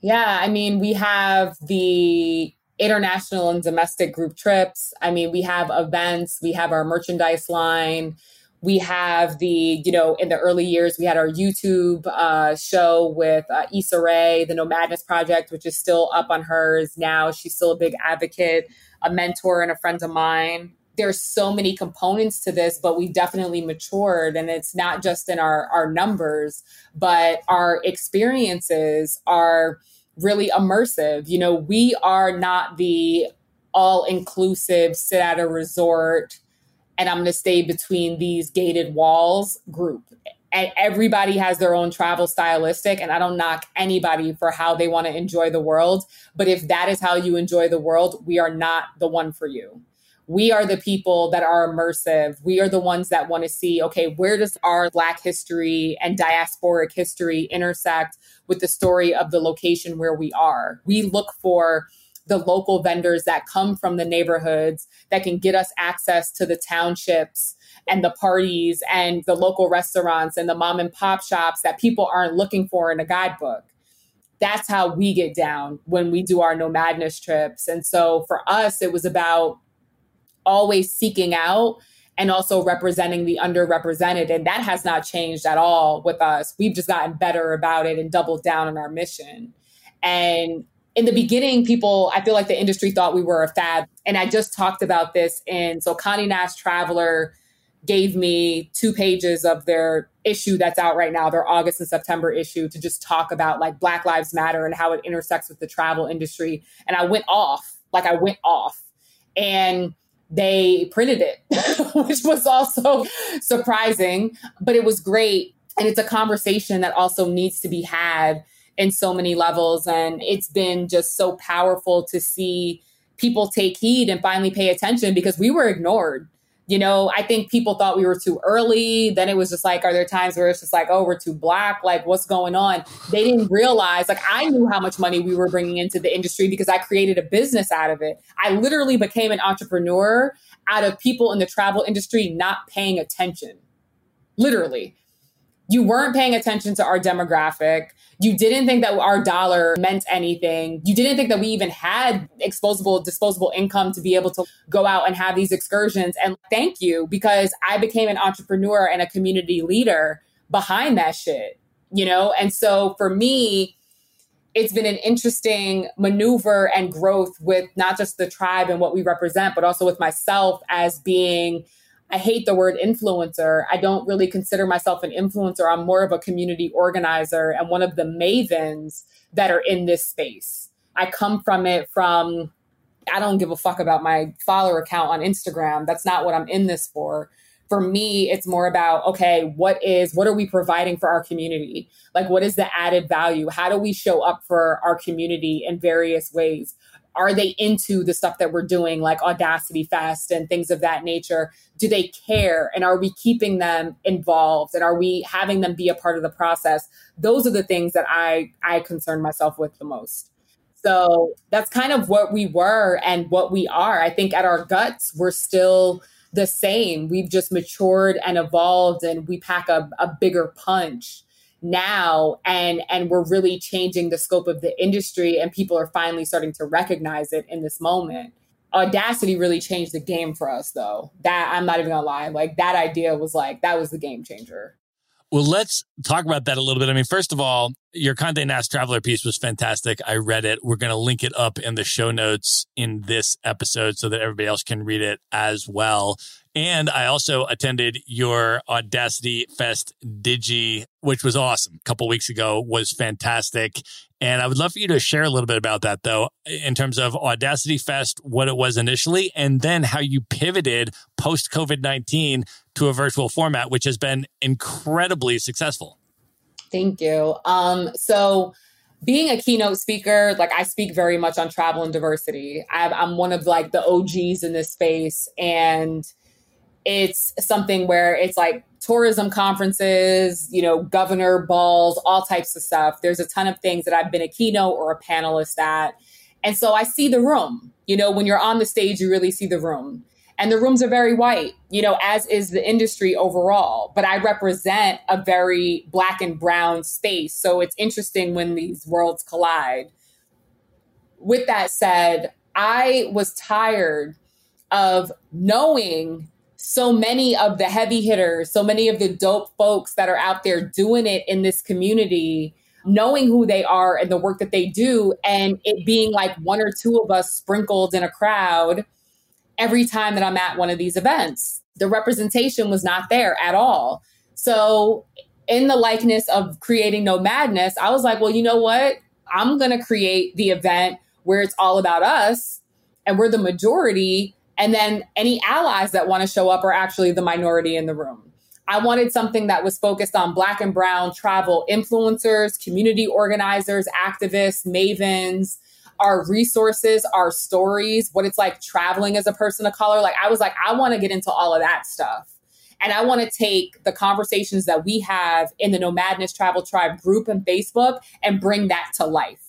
Yeah, I mean, we have the international and domestic group trips. I mean, we have events, we have our merchandise line we have the, you know, in the early years, we had our YouTube uh, show with uh, Issa Rae, the Nomadness Project, which is still up on hers now. She's still a big advocate, a mentor, and a friend of mine. There's so many components to this, but we definitely matured. And it's not just in our, our numbers, but our experiences are really immersive. You know, we are not the all inclusive, sit at a resort, and I'm going to stay between these gated walls group. And everybody has their own travel stylistic, and I don't knock anybody for how they want to enjoy the world. But if that is how you enjoy the world, we are not the one for you. We are the people that are immersive. We are the ones that want to see, okay, where does our Black history and diasporic history intersect with the story of the location where we are? We look for the local vendors that come from the neighborhoods that can get us access to the townships and the parties and the local restaurants and the mom and pop shops that people aren't looking for in a guidebook. That's how we get down when we do our Nomadness trips. And so for us, it was about always seeking out and also representing the underrepresented. And that has not changed at all with us. We've just gotten better about it and doubled down on our mission. And in the beginning, people, I feel like the industry thought we were a fad. And I just talked about this. And so Condé Nast Traveler gave me two pages of their issue that's out right now, their August and September issue, to just talk about like Black Lives Matter and how it intersects with the travel industry. And I went off, like I went off. And they printed it, which was also surprising, but it was great. And it's a conversation that also needs to be had in so many levels. And it's been just so powerful to see people take heed and finally pay attention because we were ignored. You know, I think people thought we were too early. Then it was just like, are there times where it's just like, oh, we're too black? Like, what's going on? They didn't realize, like, I knew how much money we were bringing into the industry because I created a business out of it. I literally became an entrepreneur out of people in the travel industry not paying attention. Literally you weren't paying attention to our demographic. You didn't think that our dollar meant anything. You didn't think that we even had exposable, disposable income to be able to go out and have these excursions. And thank you because I became an entrepreneur and a community leader behind that shit, you know? And so for me, it's been an interesting maneuver and growth with not just the tribe and what we represent, but also with myself as being I hate the word influencer. I don't really consider myself an influencer. I'm more of a community organizer and one of the mavens that are in this space. I come from it from I don't give a fuck about my follower account on Instagram. That's not what I'm in this for. For me, it's more about, okay, what is, what are we providing for our community? Like, what is the added value? How do we show up for our community in various ways? Are they into the stuff that we're doing, like Audacity Fest and things of that nature? Do they care? And are we keeping them involved? And are we having them be a part of the process? Those are the things that I, I concern myself with the most. So that's kind of what we were and what we are. I think at our guts, we're still the same. We've just matured and evolved and we pack a, a bigger punch now and and we're really changing the scope of the industry and people are finally starting to recognize it in this moment audacity really changed the game for us though that i'm not even gonna lie like that idea was like that was the game changer well, let's talk about that a little bit. I mean, first of all, your Condé Nast Traveler piece was fantastic. I read it. We're to link it up in the show notes in this episode so that everybody else can read it as well. And I also attended your Audacity Fest Digi, which was awesome. A couple weeks ago was fantastic. And I would love for you to share a little bit about that, though, in terms of Audacity Fest, what it was initially, and then how you pivoted post COVID 19 to a virtual format, which has been incredibly successful. Thank you. Um, so, being a keynote speaker, like I speak very much on travel and diversity. I, I'm one of like the OGs in this space, and it's something where it's like tourism conferences, you know, governor balls, all types of stuff. There's a ton of things that I've been a keynote or a panelist at. And so I see the room. You know, when you're on the stage, you really see the room. And the rooms are very white, you know, as is the industry overall. But I represent a very black and brown space. So it's interesting when these worlds collide. With that said, I was tired of knowing so many of the heavy hitters, so many of the dope folks that are out there doing it in this community, knowing who they are and the work that they do, and it being like one or two of us sprinkled in a crowd every time that I'm at one of these events. The representation was not there at all. So, in the likeness of creating Nomadness, I was like, well, you know what? I'm going to create the event where it's all about us and we're the majority and then any allies that want to show up are actually the minority in the room. I wanted something that was focused on Black and Brown travel influencers, community organizers, activists, mavens, our resources, our stories, what it's like traveling as a person of color. Like, I was like, I want to get into all of that stuff. And I want to take the conversations that we have in the Nomadness Travel Tribe group and Facebook and bring that to life.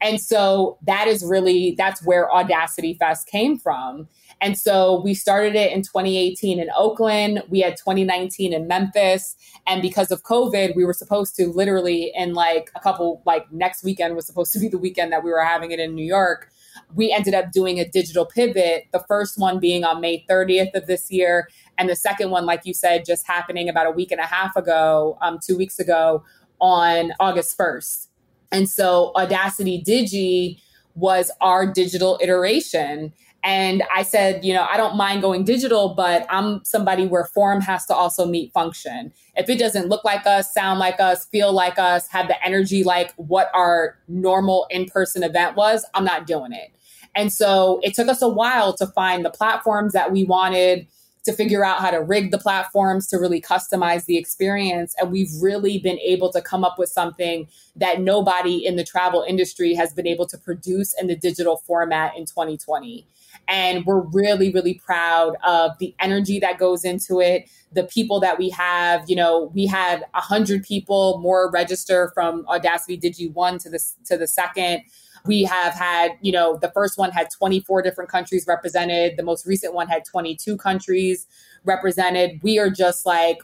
And so that is really, that's where Audacity Fest came from. And so we started it in 2018 in Oakland. We had 2019 in Memphis. And because of COVID, we were supposed to literally in like a couple, like next weekend was supposed to be the weekend that we were having it in New York. We ended up doing a digital pivot, the first one being on May 30th of this year. And the second one, like you said, just happening about a week and a half ago, um, two weeks ago on August 1st. And so Audacity Digi was our digital iteration. And I said, you know, I don't mind going digital, but I'm somebody where form has to also meet function. If it doesn't look like us, sound like us, feel like us, have the energy like what our normal in person event was, I'm not doing it. And so it took us a while to find the platforms that we wanted, to figure out how to rig the platforms to really customize the experience. And we've really been able to come up with something that nobody in the travel industry has been able to produce in the digital format in 2020. And we're really, really proud of the energy that goes into it, the people that we have. You know, we had 100 people more register from Audacity Digi 1 to the, to the second. We have had, you know, the first one had 24 different countries represented. The most recent one had 22 countries represented. We are just like,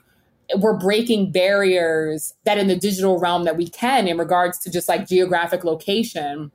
we're breaking barriers that in the digital realm that we can in regards to just like geographic location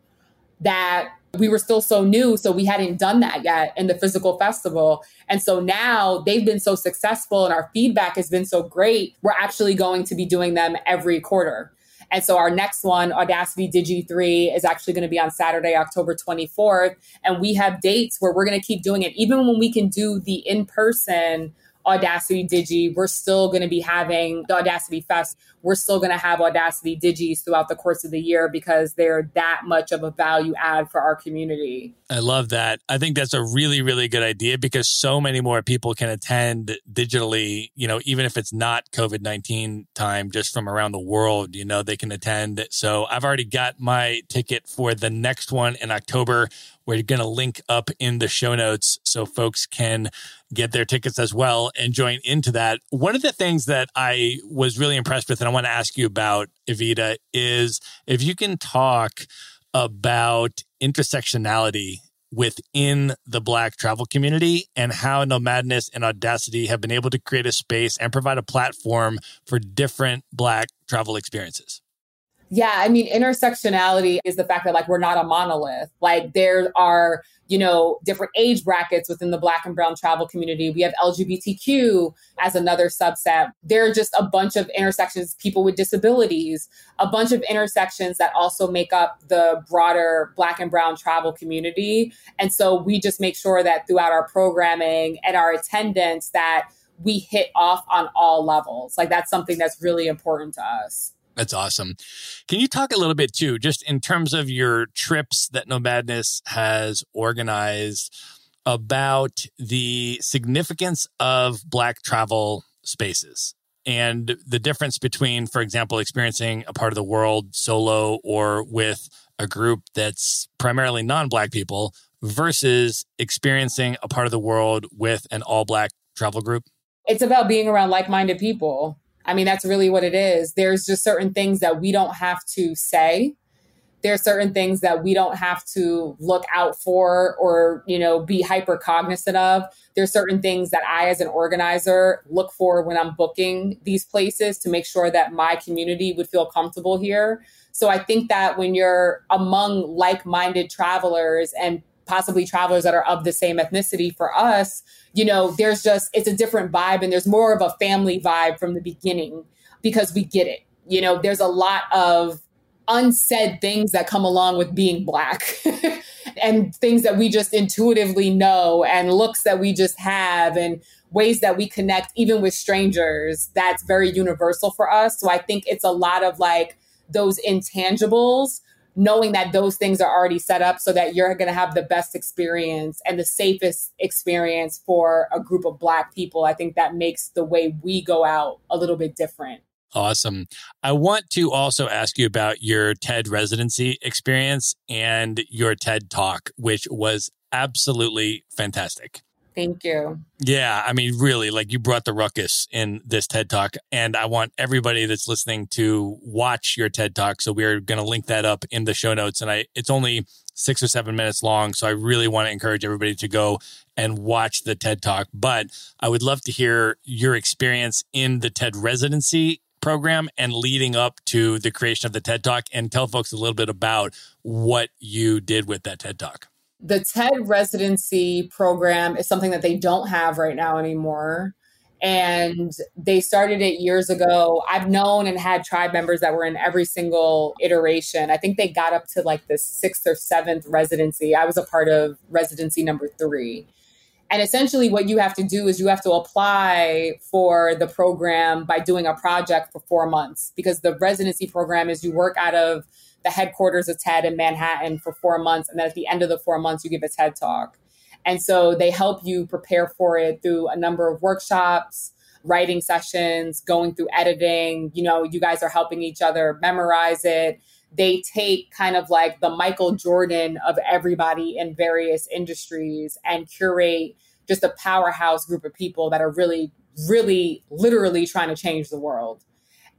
that we were still so new, so we hadn't done that yet in the physical festival. And so now they've been so successful and our feedback has been so great, we're actually going to be doing them every quarter. And so our next one, Audacity Digi 3, is actually going to be on Saturday, October 24th. And we have dates where we're going to keep doing it. Even when we can do the in person Audacity Digi. We're still going to be having the Audacity Fest. We're still going to have Audacity Digis throughout the course of the year because they're that much of a value add for our community. I love that. I think that's a really, really good idea because so many more people can attend digitally, you know, even if it's not COVID 19 time, just from around the world, you know, they can attend. So I've already got my ticket for the next one in October. We're going to link up in the show notes so folks can get their tickets as well and join into that. One of the things that I was really impressed with, and I want to ask you about, Evita, is if you can talk about intersectionality within the Black travel community and how Nomadness and Audacity have been able to create a space and provide a platform for different Black travel experiences. Yeah, I mean, intersectionality is the fact that like we're not a monolith. Like there are, you know, different age brackets within the Black and Brown travel community. We have LGBTQ as another subset. There are just a bunch of intersections, people with disabilities, a bunch of intersections that also make up the broader Black and Brown travel community. And so we just make sure that throughout our programming and our attendance that we hit off on all levels. Like that's something that's really important to us. That's awesome. Can you talk a little bit too, just in terms of your trips that Nomadness has organized about the significance of Black travel spaces and the difference between, for example, experiencing a part of the world solo or with a group that's primarily non Black people versus experiencing a part of the world with an all Black travel group? It's about being around like minded people I mean, that's really what it is. There's just certain things that we don't have to say. There are certain things that we don't have to look out for or, you know, be hyper cognizant of. There's certain things that I, as an organizer, look for when I'm booking these places to make sure that my community would feel comfortable here. So I think that when you're among like minded travelers and possibly travelers that are of the same ethnicity for us, you know, there's just, it's a different vibe and there's more of a family vibe from the beginning because we get it. You know, there's a lot of unsaid things that come along with being Black and things that we just intuitively know and looks that we just have and ways that we connect even with strangers that's very universal for us. So I think it's a lot of like those intangibles knowing that those things are already set up so that you're going to have the best experience and the safest experience for a group of Black people. I think that makes the way we go out a little bit different. Awesome. I want to also ask you about your TED residency experience and your TED talk, which was absolutely fantastic. Thank you. Yeah, I mean, really, like you brought the ruckus in this TED Talk, and I want everybody that's listening to watch your TED Talk. So we're going to link that up in the show notes, and I it's only six or seven minutes long, so I really want to encourage everybody to go and watch the TED Talk. But I would love to hear your experience in the TED residency program and leading up to the creation of the TED Talk, and tell folks a little bit about what you did with that TED Talk the TED residency program is something that they don't have right now anymore. And they started it years ago. I've known and had tribe members that were in every single iteration. I think they got up to like the sixth or seventh residency. I was a part of residency number three. And essentially, what you have to do is you have to apply for the program by doing a project for four months because the residency program is you work out of the headquarters of TED in Manhattan for four months. And then at the end of the four months, you give a TED talk. And so they help you prepare for it through a number of workshops, writing sessions, going through editing. You know, you guys are helping each other memorize it. They take kind of like the Michael Jordan of everybody in various industries and curate just a powerhouse group of people that are really, really, literally trying to change the world.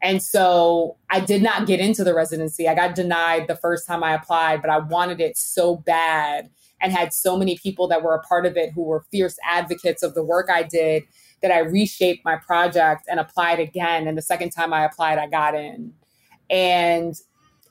And so I did not get into the residency. I got denied the first time I applied, but I wanted it so bad and had so many people that were a part of it who were fierce advocates of the work I did that I reshaped my project and applied again. And the second time I applied, I got in. And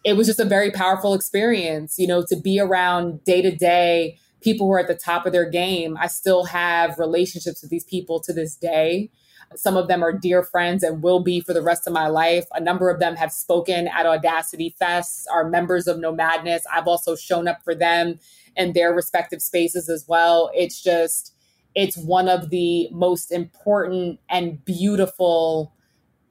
it was just a very powerful experience, you know, to be around day to day people who are at the top of their game. I still have relationships with these people to this day some of them are dear friends and will be for the rest of my life. A number of them have spoken at Audacity Fests, are members of Nomadness. I've also shown up for them in their respective spaces as well. It's just, it's one of the most important and beautiful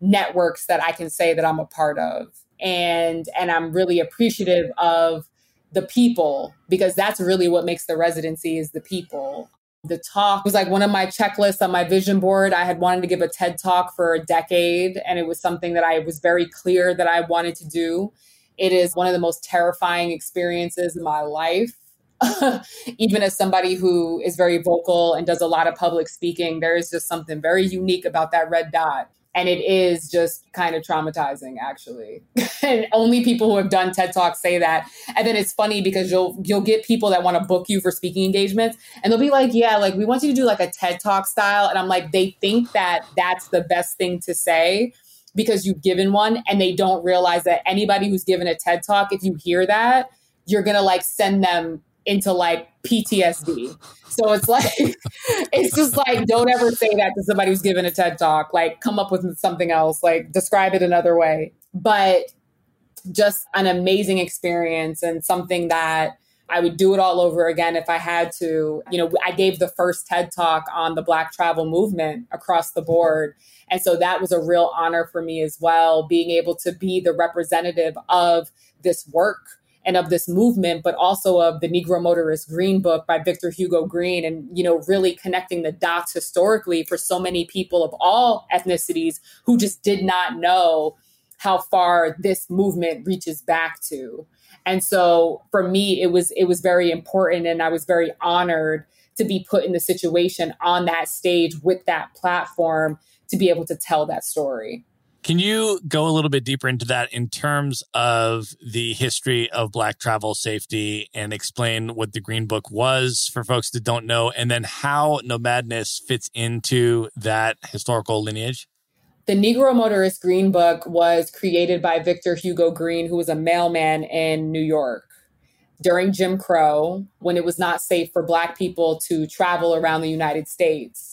networks that I can say that I'm a part of. And and I'm really appreciative of the people because that's really what makes the residency is the people. The talk was like one of my checklists on my vision board. I had wanted to give a TED talk for a decade and it was something that I was very clear that I wanted to do. It is one of the most terrifying experiences in my life. Even as somebody who is very vocal and does a lot of public speaking, there is just something very unique about that red dot and it is just kind of traumatizing actually. And only people who have done ted talks say that. And then it's funny because you'll you'll get people that want to book you for speaking engagements and they'll be like yeah like we want you to do like a ted talk style. And i'm like they think that that's the best thing to say because you've given one and they don't realize that anybody who's given a ted talk if you hear that you're gonna like send them into like PTSD. So it's like, it's just like, don't ever say that to somebody who's given a TED talk. Like, come up with something else, like, describe it another way. But just an amazing experience and something that I would do it all over again if I had to. You know, I gave the first TED talk on the Black travel movement across the board. And so that was a real honor for me as well, being able to be the representative of this work and of this movement, but also of the Negro Motorist Green Book by Victor Hugo Green, and you know, really connecting the dots historically for so many people of all ethnicities who just did not know how far this movement reaches back to. And so for me, it was it was very important, and I was very honored to be put in the situation on that stage with that platform to be able to tell that story. Can you go a little bit deeper into that in terms of the history of Black travel safety and explain what the Green Book was for folks that don't know, and then how Nomadness fits into that historical lineage? The Negro Motorist Green Book was created by Victor Hugo Green, who was a mailman in New York during Jim Crow when it was not safe for Black people to travel around the United States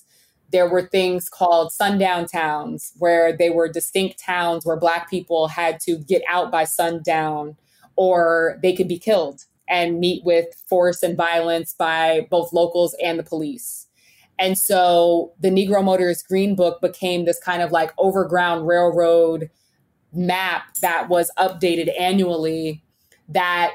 there were things called sundown towns where they were distinct towns where black people had to get out by sundown or they could be killed and meet with force and violence by both locals and the police. And so the Negro Motorist Green Book became this kind of like overground railroad map that was updated annually that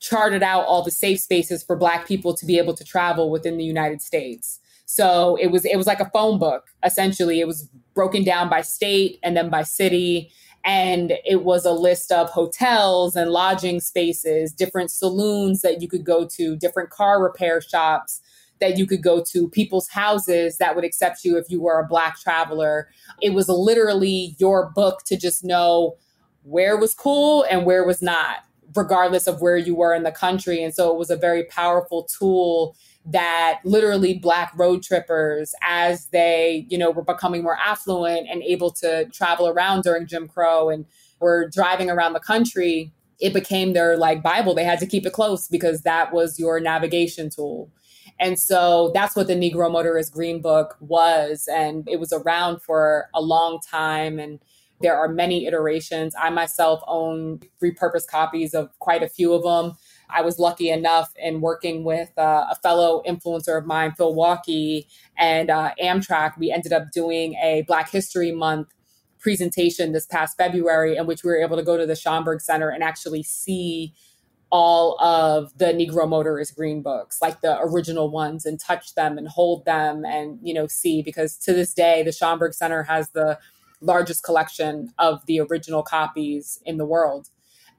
charted out all the safe spaces for black people to be able to travel within the United States. So it was it was like a phone book essentially. It was broken down by state and then by city and it was a list of hotels and lodging spaces, different saloons that you could go to, different car repair shops that you could go to, people's houses that would accept you if you were a black traveler. It was literally your book to just know where was cool and where was not, regardless of where you were in the country. And so it was a very powerful tool that literally black road trippers as they you know were becoming more affluent and able to travel around during jim crow and were driving around the country it became their like bible. They had to keep it close because that was your navigation tool. And so that's what the negro motorist green book was and it was around for a long time and there are many iterations. I myself own repurposed copies of quite a few of them I was lucky enough in working with uh, a fellow influencer of mine, Phil Walkie, and uh, Amtrak. We ended up doing a Black History Month presentation this past February, in which we were able to go to the Schomburg Center and actually see all of the Negro Motorist Green books, like the original ones, and touch them and hold them and, you know, see. Because to this day, the Schomburg Center has the largest collection of the original copies in the world.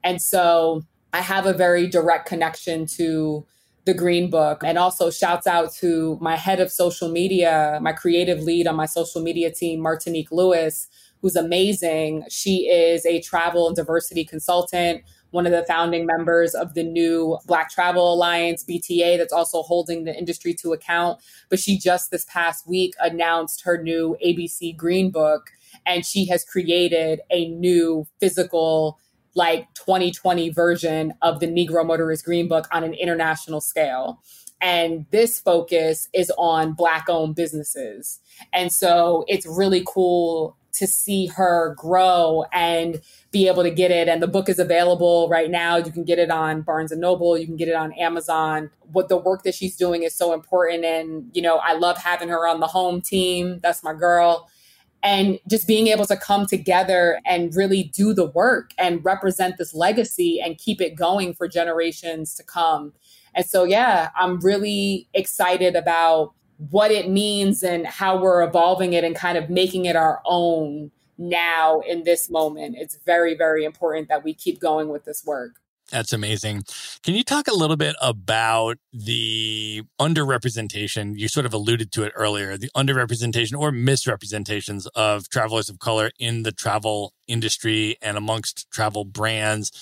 And so I have a very direct connection to the Green Book. And also shouts out to my head of social media, my creative lead on my social media team, Martinique Lewis, who's amazing. She is a travel and diversity consultant, one of the founding members of the new Black Travel Alliance, BTA, that's also holding the industry to account. But she just this past week announced her new ABC Green Book, and she has created a new physical like 2020 version of the Negro Motorist Green Book on an international scale. And this focus is on Black owned businesses. And so it's really cool to see her grow and be able to get it. And the book is available right now. You can get it on Barnes and Noble, you can get it on Amazon. What the work that she's doing is so important. And, you know, I love having her on the home team. That's my girl. And just being able to come together and really do the work and represent this legacy and keep it going for generations to come. And so, yeah, I'm really excited about what it means and how we're evolving it and kind of making it our own now in this moment. It's very, very important that we keep going with this work. That's amazing. Can you talk a little bit about the underrepresentation? You sort of alluded to it earlier the underrepresentation or misrepresentations of travelers of color in the travel industry and amongst travel brands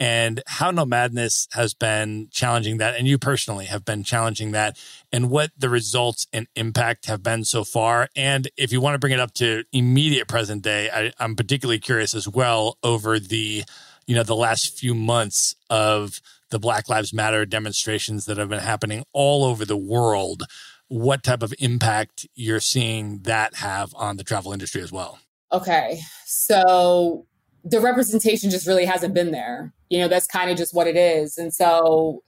and how Nomadness has been challenging that, and you personally have been challenging that, and what the results and impact have been so far. And if you want to bring it up to immediate present day, I, I'm particularly curious as well over the, you know, the last few months of the Black Lives Matter demonstrations that have been happening all over the world. What type of impact you're seeing that have on the travel industry as well? Okay, so the representation just really hasn't been there. You know, that's kind of just what it is. And so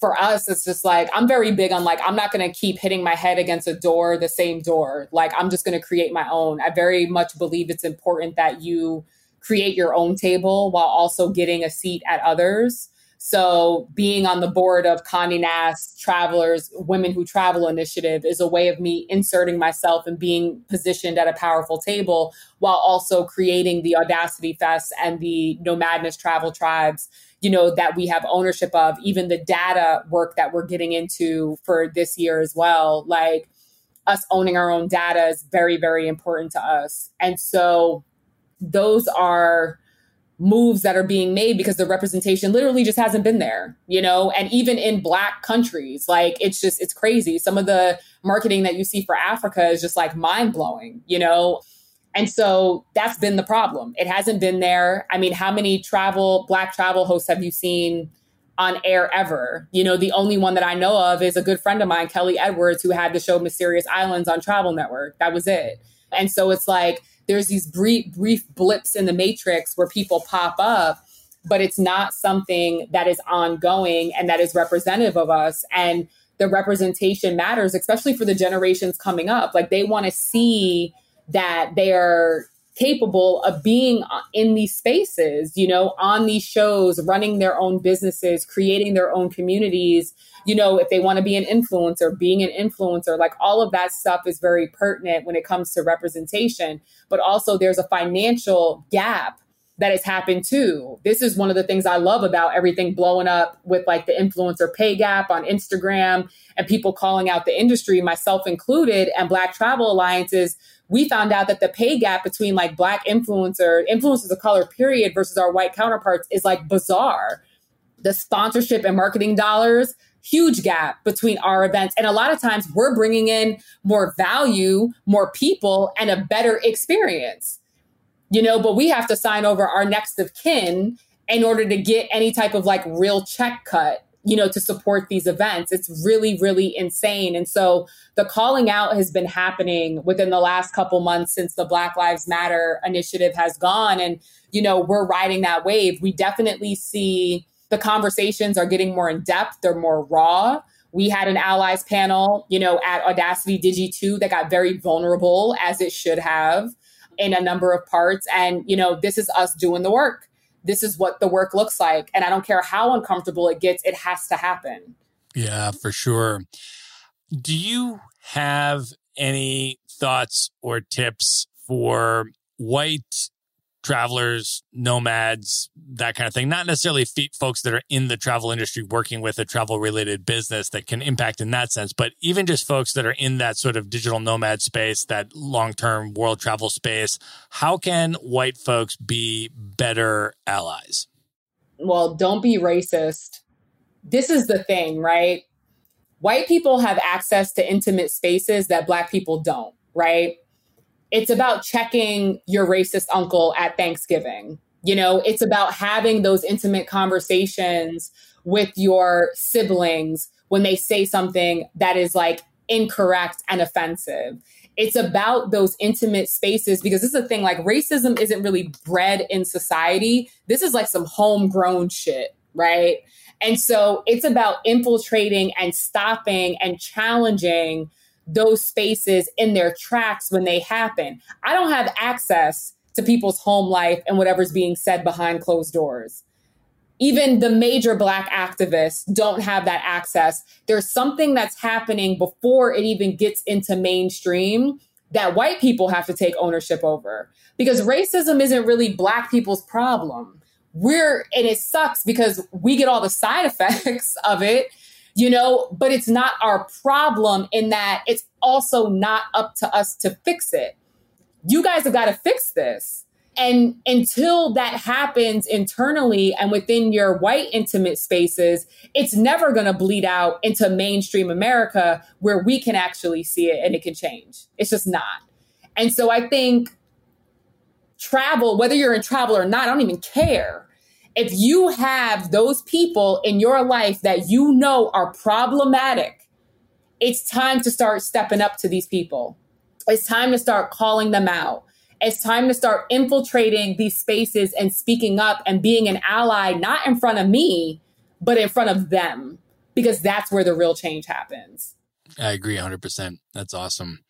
for us, it's just like, I'm very big on like, I'm not going to keep hitting my head against a door, the same door. Like, I'm just going to create my own. I very much believe it's important that you create your own table while also getting a seat at others. So being on the board of Condé Nast Travelers Women Who Travel Initiative is a way of me inserting myself and being positioned at a powerful table while also creating the Audacity Fest and the Nomadness Travel Tribes, you know, that we have ownership of, even the data work that we're getting into for this year as well. Like us owning our own data is very, very important to us. And so those are moves that are being made because the representation literally just hasn't been there, you know, and even in black countries, like it's just, it's crazy. Some of the marketing that you see for Africa is just like mind blowing, you know? And so that's been the problem. It hasn't been there. I mean, how many travel, black travel hosts have you seen on air ever? You know, the only one that I know of is a good friend of mine, Kellee Edwards, who had the show Mysterious Islands on Travel Network. That was it. And so it's like, there's these brief, brief blips in the matrix where people pop up, but it's not something that is ongoing and that is representative of us. And the representation matters, especially for the generations coming up. Like they want to see that they are capable of being uh, in these spaces, you know, on these shows, running their own businesses, creating their own communities, you know, if they want to be an influencer, being an influencer, like all of that stuff is very pertinent when it comes to representation. But also, there's a financial gap that has happened too. This is one of the things I love about everything blowing up with like the influencer pay gap on Instagram and people calling out the industry, myself included, and Black Travel Alliances. We found out that the pay gap between like Black influencer, influencers of color, period, versus our white counterparts is like bizarre. The sponsorship and marketing dollars huge gap between our events. And a lot of times we're bringing in more value, more people, and a better experience. You know, but we have to sign over our next of kin in order to get any type of like real check cut, you know, to support these events. It's really, really insane. And so the calling out has been happening within the last couple months since the Black Lives Matter initiative has gone. And, you know, we're riding that wave. We definitely see the conversations are getting more in depth, they're more raw. We had an allies panel, you know, at Audacity Digi 2 that got very vulnerable as it should have in a number of parts. And, you know, this is us doing the work. This is what the work looks like. And I don't care how uncomfortable it gets, it has to happen. Yeah, for sure. Do you have any thoughts or tips for white travelers, nomads, that kind of thing. Not necessarily folks that are in the travel industry working with a travel related business that can impact in that sense, but even just folks that are in that sort of digital nomad space, that long term world travel space. How can white folks be better allies? Well, don't be racist. This is the thing, right? White people have access to intimate spaces that black people don't, right? It's about checking your racist uncle at Thanksgiving. You know, it's about having those intimate conversations with your siblings when they say something that is like incorrect and offensive. It's about those intimate spaces because this is a thing like racism isn't really bred in society. This is like some homegrown shit, right? And so it's about infiltrating and stopping and challenging those spaces in their tracks when they happen. I don't have access to people's home life and whatever's being said behind closed doors. Even the major Black activists don't have that access. There's something that's happening before it even gets into mainstream that white people have to take ownership over because racism isn't really Black people's problem. We're, and it sucks because we get all the side effects of it you know, but it's not our problem in that it's also not up to us to fix it. You guys have got to fix this. And until that happens internally and within your white intimate spaces, it's never going to bleed out into mainstream America where we can actually see it and it can change. It's just not. And so I think travel, whether you're in travel or not, I don't even care if you have those people in your life that you know are problematic, it's time to start stepping up to these people. It's time to start calling them out. It's time to start infiltrating these spaces and speaking up and being an ally, not in front of me, but in front of them, because that's where the real change happens. I agree 100%. That's awesome.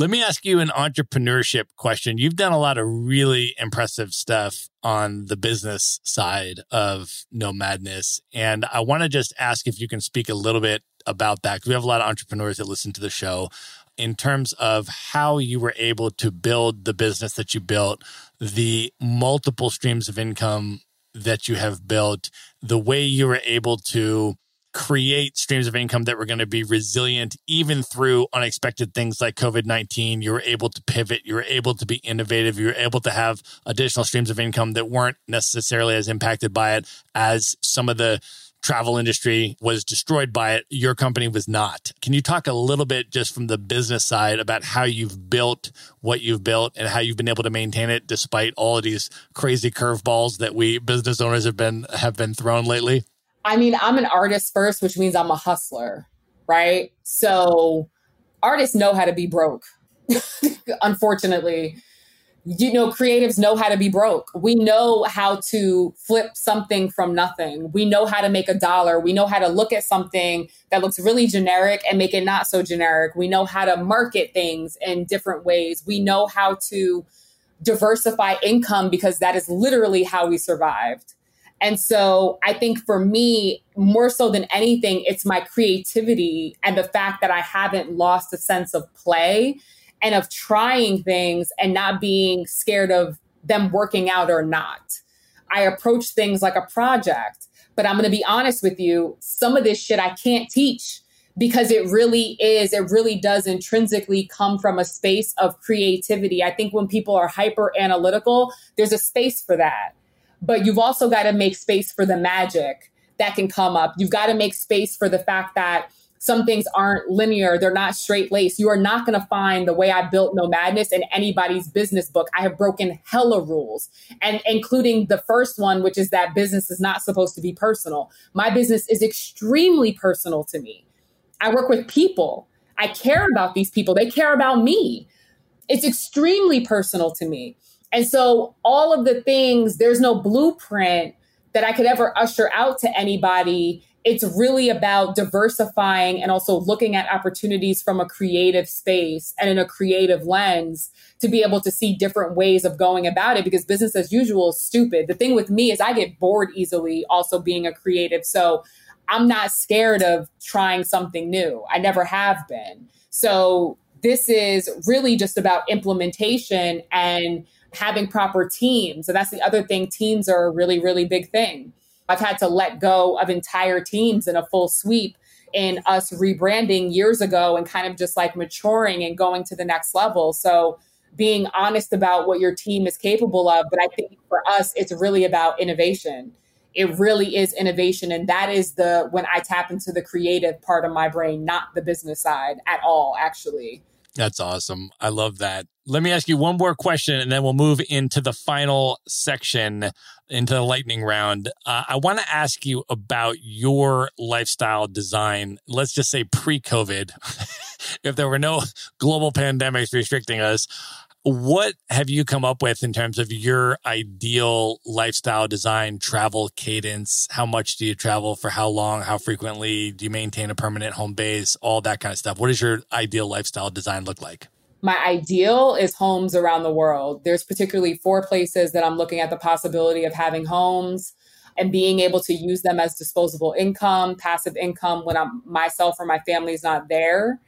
Let me ask you an entrepreneurship question. You've done a lot of really impressive stuff on the business side of Nomadness. And I want to just ask if you can speak a little bit about that because we have a lot of entrepreneurs that listen to the show in terms of how you were able to build the business that you built, the multiple streams of income that you have built, the way you were able to create streams of income that were going to be resilient even through unexpected things like COVID 19. You were able to pivot, you were able to be innovative, you were able to have additional streams of income that weren't necessarily as impacted by it as some of the travel industry was destroyed by it. Your company was not. Can you talk a little bit just from the business side about how you've built what you've built and how you've been able to maintain it despite all of these crazy curveballs that we business owners have been have been thrown lately? I mean, I'm an artist first, which means I'm a hustler, right? So artists know how to be broke. Unfortunately, you know, creatives know how to be broke. We know how to flip something from nothing. We know how to make a dollar. We know how to look at something that looks really generic and make it not so generic. We know how to market things in different ways. We know how to diversify income because that is literally how we survived. And so I think for me, more so than anything, it's my creativity and the fact that I haven't lost a sense of play and of trying things and not being scared of them working out or not. I approach things like a project, but I'm going to be honest with you, some of this shit I can't teach because it really is, it really does intrinsically come from a space of creativity. I think when people are hyper analytical, there's a space for that but you've also got to make space for the magic that can come up. You've got to make space for the fact that some things aren't linear, they're not straight laced. You are not going to find the way I built Nomadness in anybody's business book. I have broken hella rules, and including the first one, which is that business is not supposed to be personal. My business is extremely personal to me. I work with people. I care about these people. They care about me. It's extremely personal to me. And so all of the things, there's no blueprint that I could ever usher out to anybody. It's really about diversifying and also looking at opportunities from a creative space and in a creative lens to be able to see different ways of going about it because business as usual is stupid. The thing with me is I get bored easily also being a creative. So I'm not scared of trying something new. I never have been. So this is really just about implementation and having proper teams. And that's the other thing. Teams are a really, really big thing. I've had to let go of entire teams in a full sweep in us rebranding years ago and kind of just like maturing and going to the next level. So being honest about what your team is capable of. But I think for us, it's really about innovation. It really is innovation. And that is the when I tap into the creative part of my brain, not the business side at all, actually. That's awesome. I love that. Let me ask you one more question and then we'll move into the final section, into the lightning round. Uh, I want to ask you about your lifestyle design, let's just say pre COVID. if there were no global pandemics restricting us, what have you come up with in terms of your ideal lifestyle design travel cadence? How much do you travel for how long? How frequently do you maintain a permanent home base? All that kind of stuff. What does your ideal lifestyle design look like? My ideal is homes around the world. There's particularly four places that I'm looking at the possibility of having homes and being able to use them as disposable income, passive income when I'm myself or my family's not there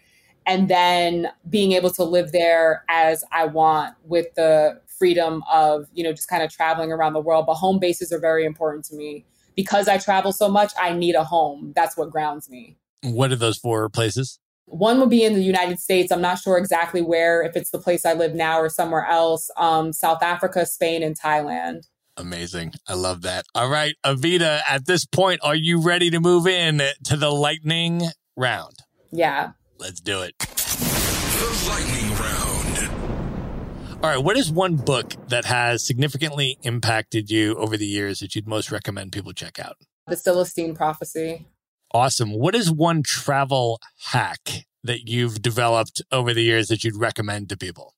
and then being able to live there as I want with the freedom of, you know, just kind of traveling around the world. But home bases are very important to me. Because I travel so much, I need a home. That's what grounds me. What are those four places? One would be in the United States. I'm not sure exactly where, if it's the place I live now or somewhere else. Um, South Africa, Spain, and Thailand. Amazing. I love that. All right, Evita, at this point, are you ready to move in to the lightning round? Yeah. Let's do it. The lightning round. All right. What is one book that has significantly impacted you over the years that you'd most recommend people check out? The Celestine Prophecy. Awesome. What is one travel hack that you've developed over the years that you'd recommend to people?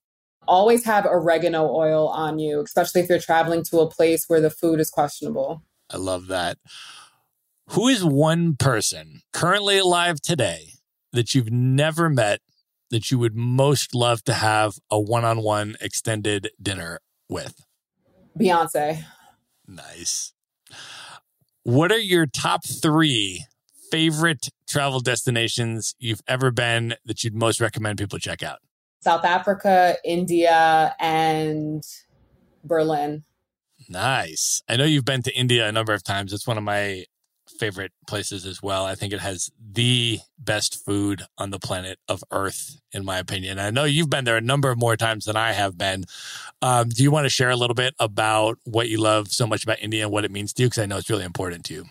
Always have oregano oil on you, especially if you're traveling to a place where the food is questionable. I love that. Who is one person currently alive today that you've never met that you would most love to have a one on one extended dinner with? Beyonce. Nice. What are your top three favorite travel destinations you've ever been that you'd most recommend people check out? South Africa, India, and Berlin. Nice. I know you've been to India a number of times. It's one of my favorite places as well. I think it has the best food on the planet of Earth, in my opinion. I know you've been there a number of more times than I have been. Um, do you want to share a little bit about what you love so much about India and what it means to you? Because I know it's really important to you.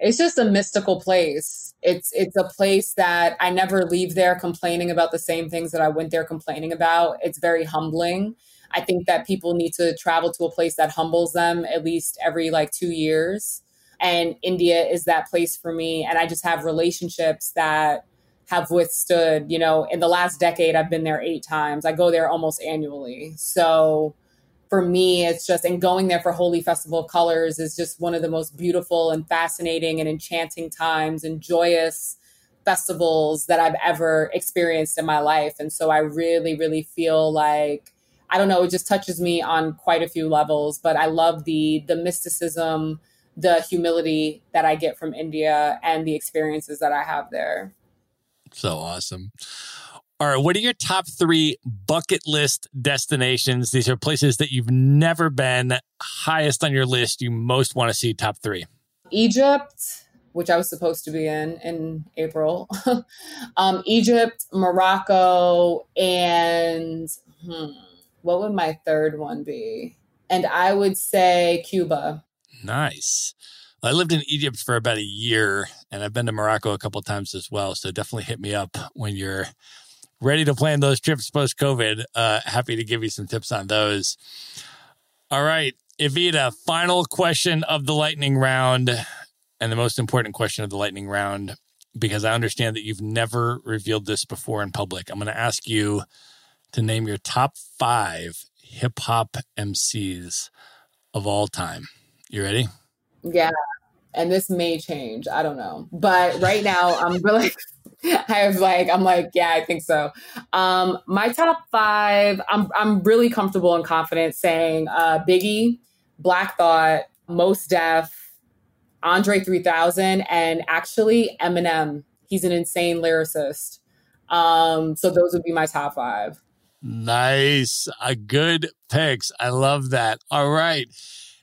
It's just a mystical place. It's it's a place that I never leave there complaining about the same things that I went there complaining about. It's very humbling. I think that people need to travel to a place that humbles them at least every like two years and India is that place for me. And I just have relationships that have withstood, you know, in the last decade, I've been there eight times. I go there almost annually. So for me, it's just, and going there for Holi Festival of Colors is just one of the most beautiful and fascinating and enchanting times and joyous festivals that I've ever experienced in my life. And so I really, really feel like, I don't know, it just touches me on quite a few levels, but I love the, the mysticism, the humility that I get from India and the experiences that I have there. So awesome. All right, what are your top three bucket list destinations? These are places that you've never been, highest on your list, you most want to see top three. Egypt, which I was supposed to be in in April. um, Egypt, Morocco, and hmm, what would my third one be? And I would say Cuba. Nice. I lived in Egypt for about a year and I've been to Morocco a couple times as well. So definitely hit me up when you're ready to plan those trips post COVID. Uh, happy to give you some tips on those. All right, Evita, final question of the lightning round and the most important question of the lightning round because I understand that you've never revealed this before in public. I'm going to ask you to name your top five hip hop MCs of all time. You ready? Yeah. And this may change. I don't know. But right now, I'm really. I was like, I'm like, yeah, I think so. Um, my top five, I'm I'm really comfortable and confident saying uh, Biggie, Black Thought, Mos Def, Andre 3000, and actually Eminem. He's an insane lyricist. Um, so those would be my top five. Nice. A good picks. I love that. All right.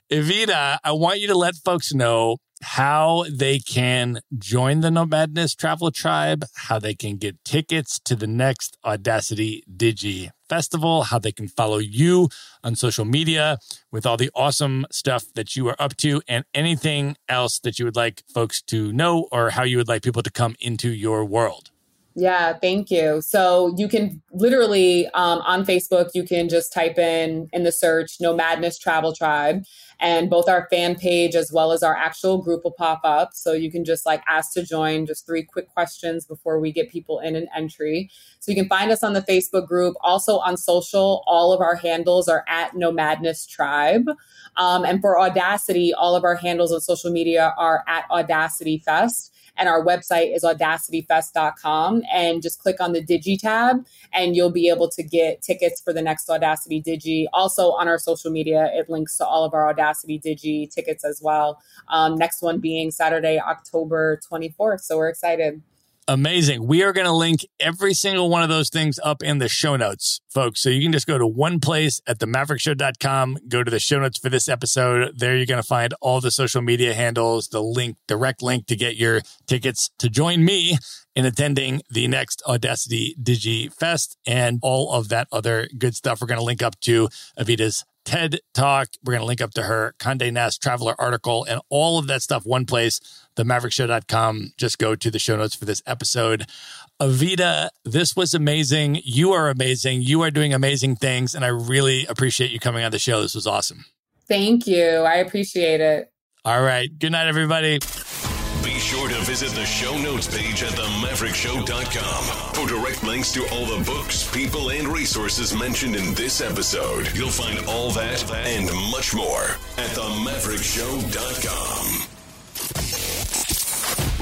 Evita, I want you to let folks know how they can join the Nomadness Travel Tribe, how they can get tickets to the next Audacity Digi Festival, how they can follow you on social media with all the awesome stuff that you are up to, and anything else that you would like folks to know or how you would like people to come into your world. Yeah, thank you. So you can literally um, on Facebook, you can just type in in the search "Nomadness Travel Tribe," and both our fan page as well as our actual group will pop up. So you can just like ask to join. Just three quick questions before we get people in an entry. So you can find us on the Facebook group. Also on social, all of our handles are at Nomadness Tribe. Um, and for Audacity, all of our handles on social media are at Audacity Fest. And our website is audacityfest.com. And just click on the Digi tab, and you'll be able to get tickets for the next Audacity Digi. Also, on our social media, it links to all of our Audacity Digi tickets as well. Um, next one being Saturday, October 24th. So we're excited. Amazing. We are going to link every single one of those things up in the show notes, folks. So you can just go to one place at themaverickshow.com, go to the show notes for this episode. There you're going to find all the social media handles, the link, direct link to get your tickets to join me in attending the next Audacity Digi Fest and all of that other good stuff. We're going to link up to Evita's TED Talk. We're going to link up to her Condé Nast Traveler article and all of that stuff one place, themaverickshow.com. Just go to the show notes for this episode. Evita, this was amazing. You are amazing. You are doing amazing things. And I really appreciate you coming on the show. This was awesome. Thank you. I appreciate it. All right. Good night, everybody. Be sure to visit the show notes page at themaverickshow.com for direct links to all the books, people, and resources mentioned in this episode. You'll find all that and much more at themaverickshow.com.